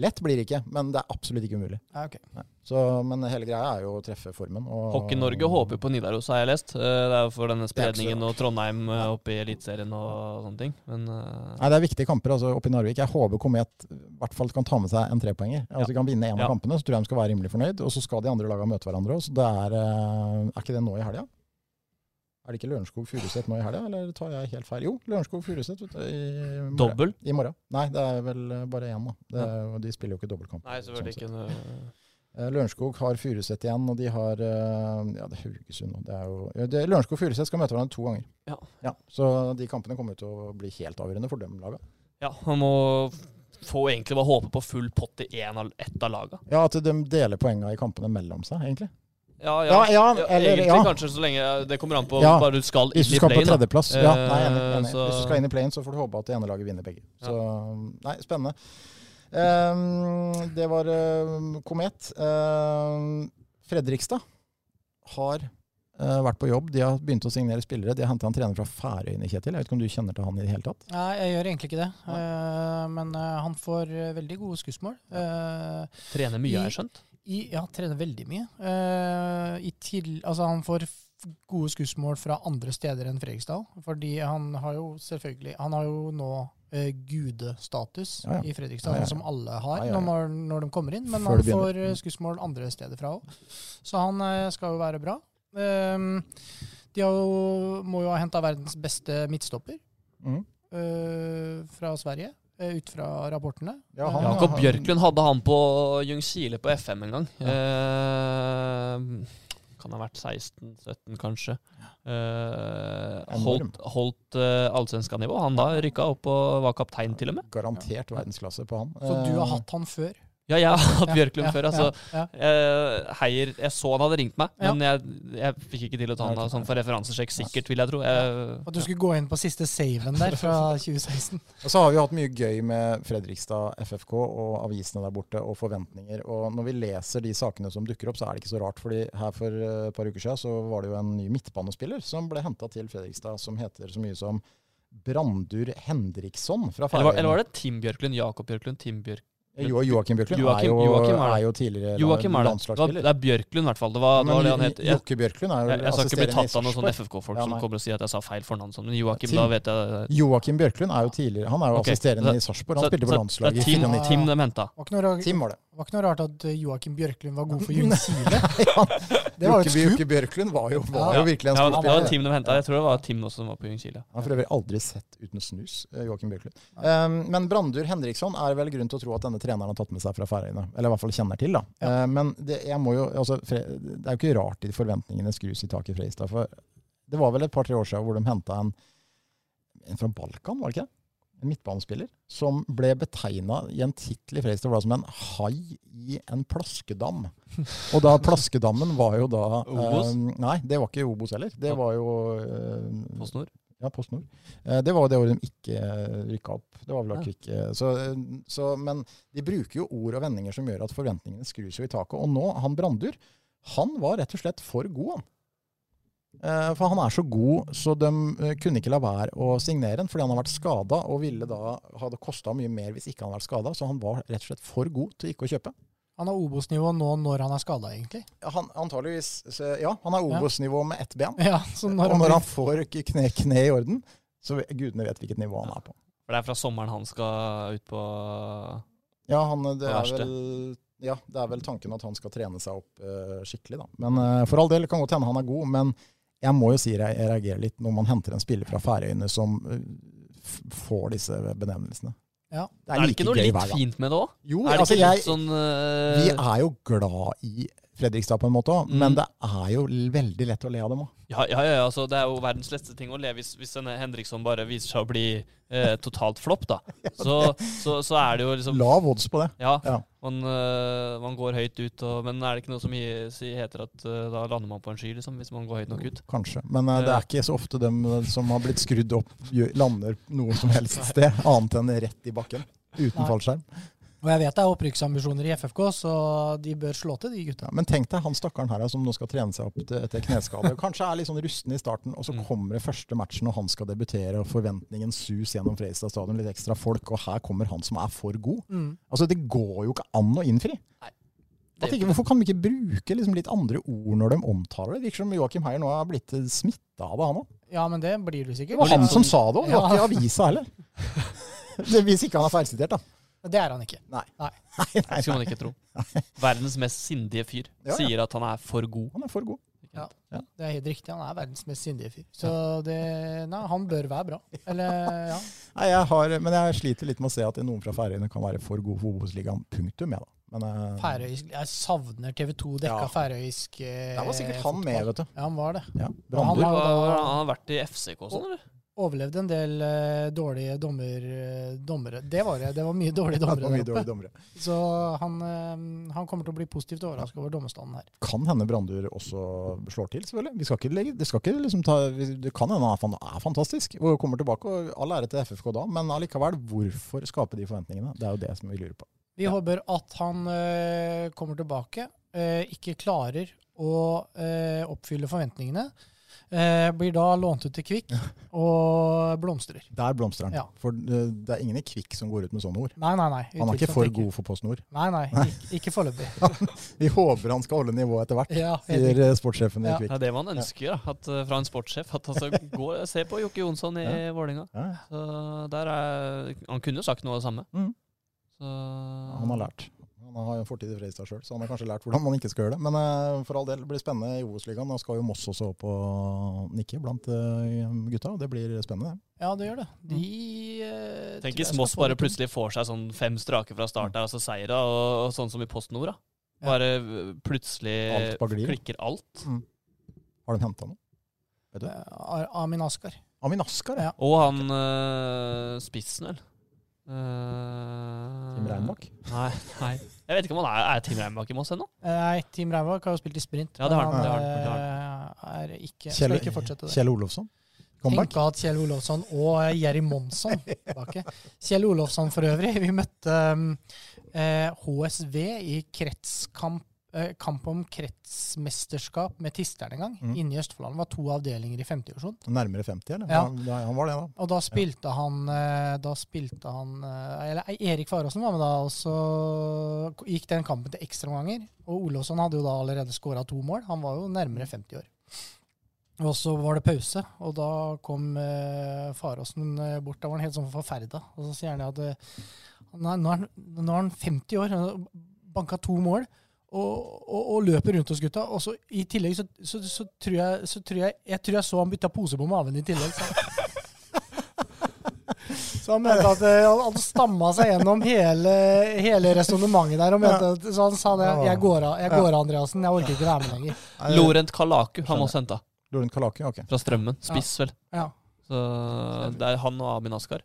Lett blir det ikke, men det er absolutt ikke umulig. Ja, okay. Så, men hele greia er jo å treffe formen. Og, Hockey-Norge håper på Nidaros, har jeg lest. Eh, Det er jo for denne spredningen og Trondheim ja. oppe i Eliteserien og sånne ting. Men eh, Nei, Det er viktige kamper altså, oppe i Narvik. Jeg håper Komet i hvert fall kan ta med seg en trepoenger. Altså kan vinne en Ja. av kampene, så tror jeg de skal være rimelig fornøyd. Og så skal de andre lagene møte hverandre også. Så det er, eh, er ikke det nå i helga? Er det ikke Lørenskog Furuset nå i helga, eller tar jeg helt feil? Jo, Lørenskog Furuset i morgen. dobbel? I morgen. Nei, det er vel bare én, da. Det er, jo- De spiller jo ikke dobbeltkamp. Nei, selvfølgelig sånn ikke. sett. Eh, Lørenskog har Furuset igjen, og de har eh, Ja, det er Haugesund nå. Jo, ja, det, Lørenskog og Furuset skal møte hverandre to ganger. Ja. Så de kampene kommer til å bli helt avgjørende for dem laga. Ja, man må få egentlig bare håpe på full pott i en av, ett av laga. Ja, at de deler poengene i kampene mellom seg, egentlig. Ja, Ja, ja, eller egentlig ja. kanskje så lenge Det kommer an på Ja, bare du skal inn Hvis du i skal på playen. tredjeplass. Ja, nei, enig, Eh, enig. så- Hvis du skal inn i playen, så får du håpe at det ene laget vinner begge. Ja. Så nei, spennende. Um, det var um, Komet. Um, Fredrikstad har uh, vært på jobb. De har begynt å signere spillere. De har henta en trener fra Færøyene, Kjetil. Jeg vet ikke om du kjenner til han i det hele tatt? Nei, jeg gjør egentlig ikke det. Uh, men uh, han får eh, veldig gode skussmål. Eh, Trener mye, har jeg skjønt. I, ja, trener veldig mye. Uh, i til, altså han får gode skussmål fra andre steder enn Fredrikstad. Fordi han har jo selvfølgelig Han har jo nå uh, gudestatus Ja, ja. i Fredrikstad, Ja, som alle har. Når, når de kommer inn. Men han får eh, skussmål andre steder fra òg. Så han skal jo være bra. Ehm, de har jo, må jo ha henta verdens beste midtstopper mm. fra Sverige, ut fra rapportene. Ja, han- Eh, Jakob Bjørklund hadde han på Jungsile på FM en gang. Eh, kan ha vært 16-17, kanskje. Eh, holdt holdt uh, allsvenskanivå. Han da rykka opp og var kaptein, til og med. Garantert verdensklasse på han. Så du har Eh, hatt han før? Ja, jeg har hatt Bjørklund ja, før. altså. ja, ja. Eh, Heier Jeg så han hadde ringt meg, Ja. men jeg, jeg fikk ikke til å ta han da, sånn for referansesjekk, sikkert, vil jeg tro. Jeg, At du skulle gå inn på siste saven der fra 2016. Og så har vi hatt mye gøy med Fredrikstad FFK og avisene der borte og forventninger. Og når vi leser de sakene som dukker opp, så er det ikke så rart. fordi her for eh, et par uker siden så var det jo en ny midtbanespiller som ble henta til Fredrikstad, som heter så mye som Brandur Hendriksson fra eller, eller var det Tim Bjørklund? Jakob Bjørklund? Tim Bjørk... Jo, Joakim Bjørklund Joakim- er, jo, Joakim er er jo tidligere Joakim er. Det landslagsspiller. Det er Bjørklund, i hvert fall. Det var, det, var det han het. Jeg, Jokke Bjørklund er jo jeg, jeg skal ikke bli tatt av noen sånne FFK-folk Ja, som kommer og sier at jeg sa feil fornavn. sånn, Men Joakim, Tim- da vet jeg Joakim Bjørklund er jo tidligere Han er jo okay. assisterende så- i Sarpsborg. Han så- spilte på landslaget i er Tim, 94. Tim de henta. Var ikke noe, ra- Tim var det. var ikke noe rart at eh, Joakim Bjørklund var god for Ljungskile. Det var jo et Jokke skup. Bjørklund var jo, var Ja. jo virkelig en Ja, det var team Tim de henta. Jeg tror det var Tim også som var på Ljungskile. Han har for øvrig aldri sett uten snus, eh, Joakim Bjørklund. Um, men Brandur Henriksson er vel grunn til å tro at denne treneren har tatt med seg fra Færøyene. Eller i hvert fall kjenner til, da. Ja. Eh, men det, jeg må jo, altså, det er jo ikke rart de forventningene skrus i tak i Freistad. For det var vel et par-tre år siden hvor de henta en, en fra Balkan, var det ikke det? En midtbanespiller som ble betegna i en tittel i Freistad som en hai i en plaskedam. Og da plaskedammen var jo da Obos? eh, nei, det var ikke Obos heller. Det var jo eh. Ja, PostNord. Eh, Det var det året de ikke rykka opp. Det var vel Ja. ikke så, eh, så, Men de bruker jo ord og vendinger som gjør at forventningene skrus jo i taket. Og nå, han Brandur, han var rett og slett for god, han. Eh, For han er så god, så de eh, kunne ikke la være å signere han, fordi han har vært skada og ville da hadde kosta mye mer hvis ikke han hadde vært skada. Så han var rett og slett for god til ikke å kjøpe. Han har Obos-nivå nå når han er skada, egentlig. Han, antageligvis, så, ja, han har Obos-nivå med ett ben. Ja, så når og han når blir, han får kne, kne i orden, så gudene vet hvilket nivå han er på. For det er fra sommeren han skal ut på Ja, han, det, på er vel, ja, det er vel tanken at han skal trene seg opp uh, skikkelig. Da. Men uh, For all del, kan godt hende han er god. Men jeg må jo si jeg jeg reagerer litt når man henter en spiller fra Færøyene som eh, får disse benevnelsene. Ja. Det Er er det like ikke noe litt fint med det òg? Jo, Er det altså, ikke jeg, sånn uh... vi er jo glad i Fredrikstad på en måte òg, Mm. men det er jo veldig lett å le av dem òg. Ja, ja, ja, altså det er jo verdens letteste ting å le hvis, hvis denne Henriksson bare viser seg å bli eh, totalt flopp, da. Så, så, så er det jo liksom Lav odds på det. Ja, Ja. Man, eh, man går høyt ut, og, men er det ikke noe som heter at eh, da lander man på en sky, liksom, hvis man går høyt nok ut? Kanskje. Men eh, det er ikke så ofte dem som har blitt skrudd opp, lander noe som helst sted, annet enn rett i bakken. Uten fallskjerm. Og jeg vet det er opprykksambisjoner i FFK, så de bør slå til, de gutta. Ja, men tenk deg han stakkaren her som nå skal trene seg opp til- etter kneskade. Kanskje er litt sånn rusten i starten, og så Mm. kommer det første matchen, og han skal debutere, og forventningen sus gjennom Fredrikstad stadion, litt ekstra folk, og her kommer han som er for god. Mm. Altså, det går jo ikke an å innfri. Nei. Tenker, hvorfor kan vi ikke bruke liksom litt andre ord når de omtaler det? Det virker som Joakim Heier nå er blitt smitta av det, han òg. Ja, men det blir du sikkert. Det var han som sa det òg, det var ikke avisa heller. Hvis ikke han er feilsitert, da. Det er han ikke. Nei, Nei. nei, nei, nei. skulle man ikke tro. Verdens mest sindige fyr Ja, ja. sier at han er for god. Han er for god. Ja, Det er helt riktig. Han er verdens mest sindige fyr. Så det Nei, han bør være bra. Eller, ja. Nei, jeg har, men jeg sliter litt med å se at noen fra Færøyene kan være for gode for Obos-ligaen. Punktum, jeg, da. Men uh, Færøysk Jeg savner TV 2 dekka Ja. færøysk uh, der var sikkert han fotball. med, vet du. Ja, han var det. Ja, han har da- han har vært i FCK og sånn, eller? Overlevde en del uh, dårlige dommer, uh, dommere. Det var det. Det var mye dårlige dommere mye dårlige dommere. Så han, uh, han kommer til å bli positivt overraska over dommerstanden her. Kan hende Brandur også slår til, selvfølgelig. Vi skal ikke legge, det, skal ikke liksom ta, det kan hende han er fantastisk og kommer tilbake. og All ære til FFK da, men allikevel, hvorfor skape de forventningene? Det er jo det som vi lurer på. Vi håper at han kommer tilbake, ikke klarer å oppfylle forventningene. Eh, blir da lånt ut til Kvikk og blomstrer. Der blomstrer han. Ja. For det, det er ingen i Kvikk som går ut med sånne ord. Nei, nei, nei. Han er ikke for god for Post Nord. Nei, nei. Ikke, ikke foreløpig. Vi håper han skal holde nivået etter hvert, Ja, sier eh, sportssjefen i Ja. Kvikk. Det er det man ønsker da, at, eh, fra en sportssjef. At altså, gå, Se på Jokke Jonsson i Ja. Vålerenga. Ja, Så der er, Han kunne jo sagt noe av det samme. Mm. Så, han har lært. Han har jo en fortid i Fredrikstad sjøl, så han har kanskje lært hvordan man ikke skal gjøre det. Men eh, for all del, det blir spennende i Obos-ligaen. Nå skal jo Moss også opp og nikke blant eh, gutta, og det blir spennende. det. Ja, det gjør det. De eh, Tenk hvis Moss bare plutselig får seg sånn fem strake fra start der, altså seier, og, og sånn som i Post Nord. da. Bare eh, plutselig Alt klikker alt. Har de henta noe? Vet du? Eh, Ar- Amin Askar. Amin Askar, ja. Og han eh, spissen, vel. Uh, Tim Reinbakk. Nei, nei. Jeg vet ikke om han er, er Tim Reinbakk i Moss ennå. Eh, Nei, Team Reimvak har jo spilt i sprint. Ja, det har han, det har han, det eh, er ikke, Kjell, skal ikke fortsette det. Kjell Olofsson. Comeback. Tenk at Kjell Olofsson og eh, Jerry Monsson tilbake. Kjell Olofsson for øvrig. Vi møtte um, eh, HSV i kretskamp eh, kamp om kretsmesterskap med Tisteren en gang, mm. inne i Østfoldland. Det var to avdelinger i 50-årsjon. Nærmere 50, eller? Ja. Da, han var det, da. Og da spilte han eh, Da spilte han eh, Eller Erik Faråsen var med da, og så gikk den kampen til ekstraomganger. Og Olofsson hadde jo da allerede skåra to mål. Han var jo nærmere 50 år. Og så var det pause, og da kom eh, Faråsen eh, bort. Da var han helt sånn forferda. Og så sier han at eh, nå, er, nå, er, han- nå er han 50 år, banka to mål. Og, og, og løper rundt hos gutta. Og så i tillegg så, så, så, tror jeg, så tror jeg Jeg tror jeg så han bytta pose på maven i tillegg. Så, så han mente at han, han hadde stamma seg gjennom hele, hele resonnementet der. Og mente, at- Så han sa det. Jeg går av, jeg går av Andreassen. Jeg orker ikke være med lenger. Lorent Kalaku har også henta. Lorent Kalaku, ok. Fra Strømmen. Spiss, vel. Ja. Så det er han og Amin Askar.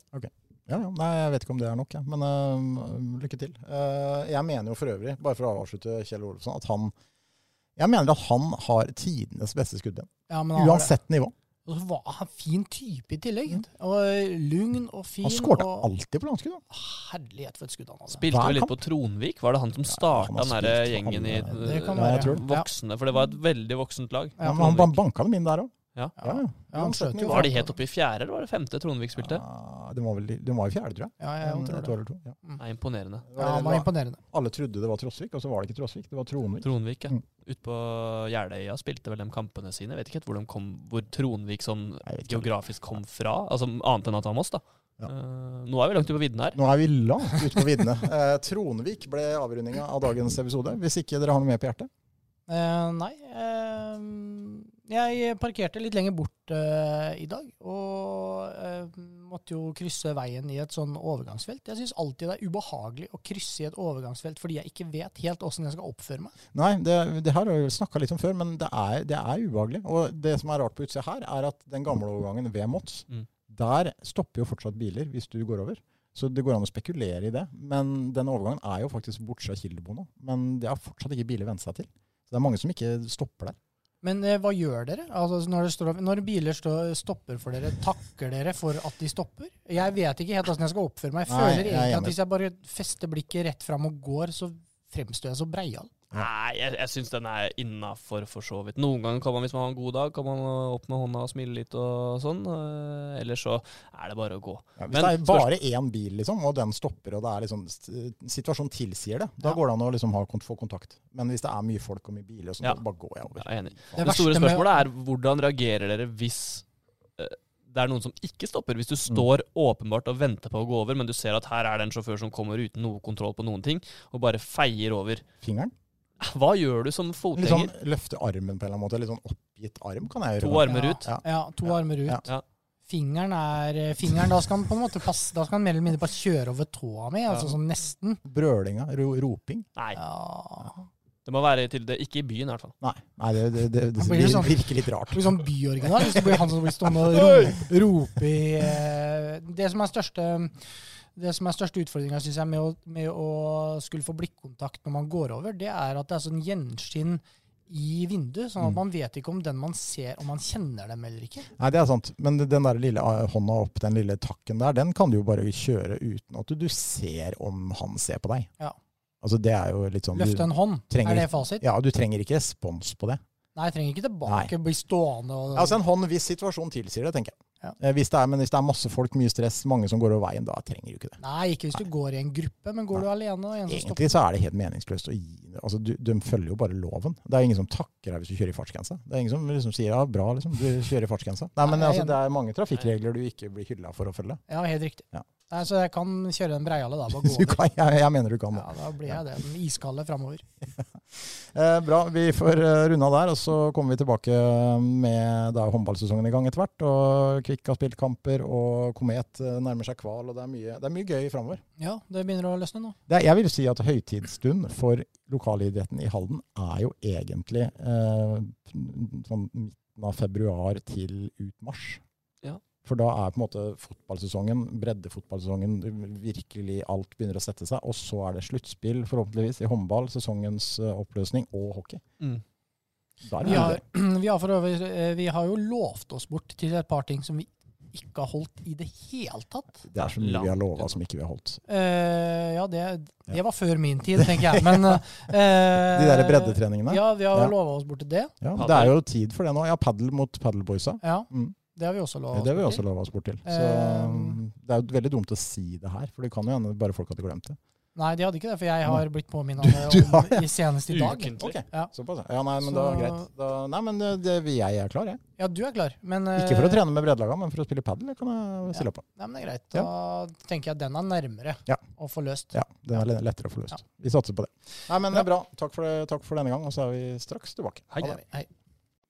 Ja, ja. Nei, jeg vet ikke om det er nok, ja. men uh, lykke til. Uh, jeg mener jo for øvrig, bare for å avslutte Kjell Olofsson, at han Jeg mener at han har tidenes beste skuddben. Ja. Uansett nivå. Og så var han fin type i tillegg. Og eh, lugn og fin. Han skårte og alltid på langskudd. Herlighet for et skudd han hadde. Spilte vel litt kamp. på Tronvik? Var det han som starta ja, den gjengen i Det kan Ja, jeg tror voksne? For det var et veldig voksent lag. Ja, men han ban- banka dem inn der òg. Ja. Ja, han skjøt jo. Var de helt oppe i fjerde, eller var det femte Tronvik spilte? Ja, de var vel de var i fjerde, tror jeg. Ja, jeg En- tror et det. år eller to. Ja. Det er imponerende. Det Ja, var- han var imponerende. alle trodde det var Trosvik, og så var det ikke Trosvik, det var Tronvik. Tronvik, ja. Mm. Ute på Jeløya spilte vel de kampene sine. Jeg vet ikke helt hvor, de kom, hvor Tronvik sånn Jeg vet ikke. geografisk kom fra. Altså Annet enn at han var Moss, da. Ja. Eh, nå er vi langt ute på vidden her. Nå er vi langt ute på viddene. Eh, Tronvik ble avrundinga av dagens episode. Hvis ikke dere har noe mer på hjertet? Eh, nei. eh, jeg parkerte litt lenger bort uh, i dag, og uh, måtte jo krysse veien i et sånn overgangsfelt. Jeg syns alltid det er ubehagelig å krysse i et overgangsfelt fordi jeg ikke vet helt åssen jeg skal oppføre meg. Nei, det, det her har vi snakka litt om før, men det er, det er ubehagelig. Og det som er rart på utsida her, er at den gamle overgangen ved Mots, Mm. der stopper jo fortsatt biler hvis du går over. Så det går an å spekulere i det. Men den overgangen er jo faktisk bortsett fra Kildebo nå. Men det har fortsatt ikke biler vent seg til. Så det er mange som ikke stopper der. Men eh, hva gjør dere? Altså, når, det står, når biler stå, stopper for dere, takker dere for at de stopper? Jeg vet ikke helt hvordan jeg skal oppføre meg. Jeg føler nei, egentlig at hvis jeg bare fester blikket rett fram og går, så fremstår jeg så breial. Nei, jeg, jeg syns den er innafor, for så vidt. Noen ganger kan man, hvis man har en god dag, kan man opp med hånda og smile litt og sånn. Øh, Ellers så er det bare å gå. Ja, hvis Men det er bare én bil, liksom, og den stopper, og det er liksom, situasjonen tilsier det, da Ja. går det an å liksom ha, få kontakt. Men hvis det er mye folk og mye biler, så Ja. bare går jeg over. Jeg er enig. Det Det store spørsmålet er hvordan reagerer dere hvis øh, det er noen som ikke stopper? Hvis du Mm. står åpenbart og venter på å gå over, men du ser at her er det en sjåfør som kommer uten noe kontroll på noen ting, og bare feier over. Fingeren? Hva gjør du som Litt sånn løfte armen på en eller annen måte. Litt sånn oppgitt arm kan jeg gjøre. To armer ut? Ja. Ja, to Ja. armer ut. Ja. Fingeren er eh, Fingeren, da skal han på en måte passe, da skal han mer eller mindre bare kjøre over tåa mi, altså sånn nesten. Brølinga, ro, roping. Nei, Ja. det må være til det. Ikke i byen, i hvert fall. Nei, nei det, det, det, det, blir det sånn- virker litt rart. Det blir sånn byoriginal hvis det blir han som blir stående og rope, rope i eh, Det som er største det som er største utfordringa med å, med å skulle få blikkontakt når man går over, det er at det er sånn gjenskinn i vinduet, sånn at Mm. man vet ikke om den man ser, om man kjenner dem eller ikke. Nei, det er sant. Men den der lille ah, hånda opp, den lille takken der, den kan du jo bare kjøre uten at du, du ser om han ser på deg. Ja. Altså det er jo litt sånn Løfte en hånd, trenger- er det fasit? Ja, du trenger ikke respons på det. Nei, jeg trenger ikke tilbake, bli stående og Altså en hånd hvis situasjonen tilsier det, tenker jeg. Ja. Eh, Hvis det er, men hvis det er masse folk, mye stress, mange som går over veien, da trenger du ikke det. Nei, ikke hvis du går i en gruppe, men går du alene som stopper Egentlig så er det helt meningsløst å gi altså, du, De følger jo bare loven. Det er ingen som takker deg hvis du kjører i fartsgrensa. Det er ingen som liksom sier ja, bra, liksom, du kjører i fartsgrensa. Nei, men Nei, altså, det er mange trafikkregler du ikke blir hylla for å følge. Ja, helt riktig. Ja. Nei, så jeg kan kjøre den breiale da, bare gå over. kan, jeg, jeg mener du kan det. Ja, da blir jeg det. Den iskalde framover. Eh, bra, vi får runda der, og så kommer vi tilbake med da er håndballsesongen i gang etter hvert. Og Kvikk har spilt kamper, og Komet eh, nærmer seg kval, og det er mye, det er mye gøy framover. Ja, det begynner å løsne nå. Det, er- jeg vil si at høytidsstund for lokalidretten i Halden er jo egentlig eh, sånn midten av februar til ut mars. Ja. For da er på en måte fotballsesongen, breddefotballsesongen, virkelig alt begynner å sette seg. Og så er det sluttspill, forhåpentligvis, i håndball, sesongens eh, oppløsning og hockey. Mm. Er det Vi har, vi har for øvrig eh, vi har jo lovt oss bort til et par ting som vi ikke har holdt i det hele tatt. det er så mye vi har lova som ikke vi har holdt. Uh, ja, det, det var før min tid, tenker jeg. Men uh, De der breddetreningene. Ja. Ja, vi har Ja. lova oss bort til det. det er jo tid for det nå. Ja, padel mot padelboysa. Ja, Mm. Det har vi også lova Ja, oss det har bort til. oss bort til. Så Eh, um, det er jo veldig dumt å si det her, for det kan jo hende bare folk hadde glemt det. Nei, de hadde ikke det, for jeg har blitt påminnet om det i senest i dag. Okay. Ja. såpass. Ja, nei, men da Så- greit. Da, nei, men det, det, jeg er klar, jeg. Ja, du er klar, men Ikke for å eh, trene med bredelaga, men for å spille padel, det kan jeg stille opp på. Nei, men det er greit. Da tenker jeg at den er nærmere Ja. å få løst. Ja, den er lettere å få løst. Vi satser på det. Nei, men det er bra. Takk for, det, takk for denne gang, og så er vi straks tilbake. Hei. Ha det. Hei.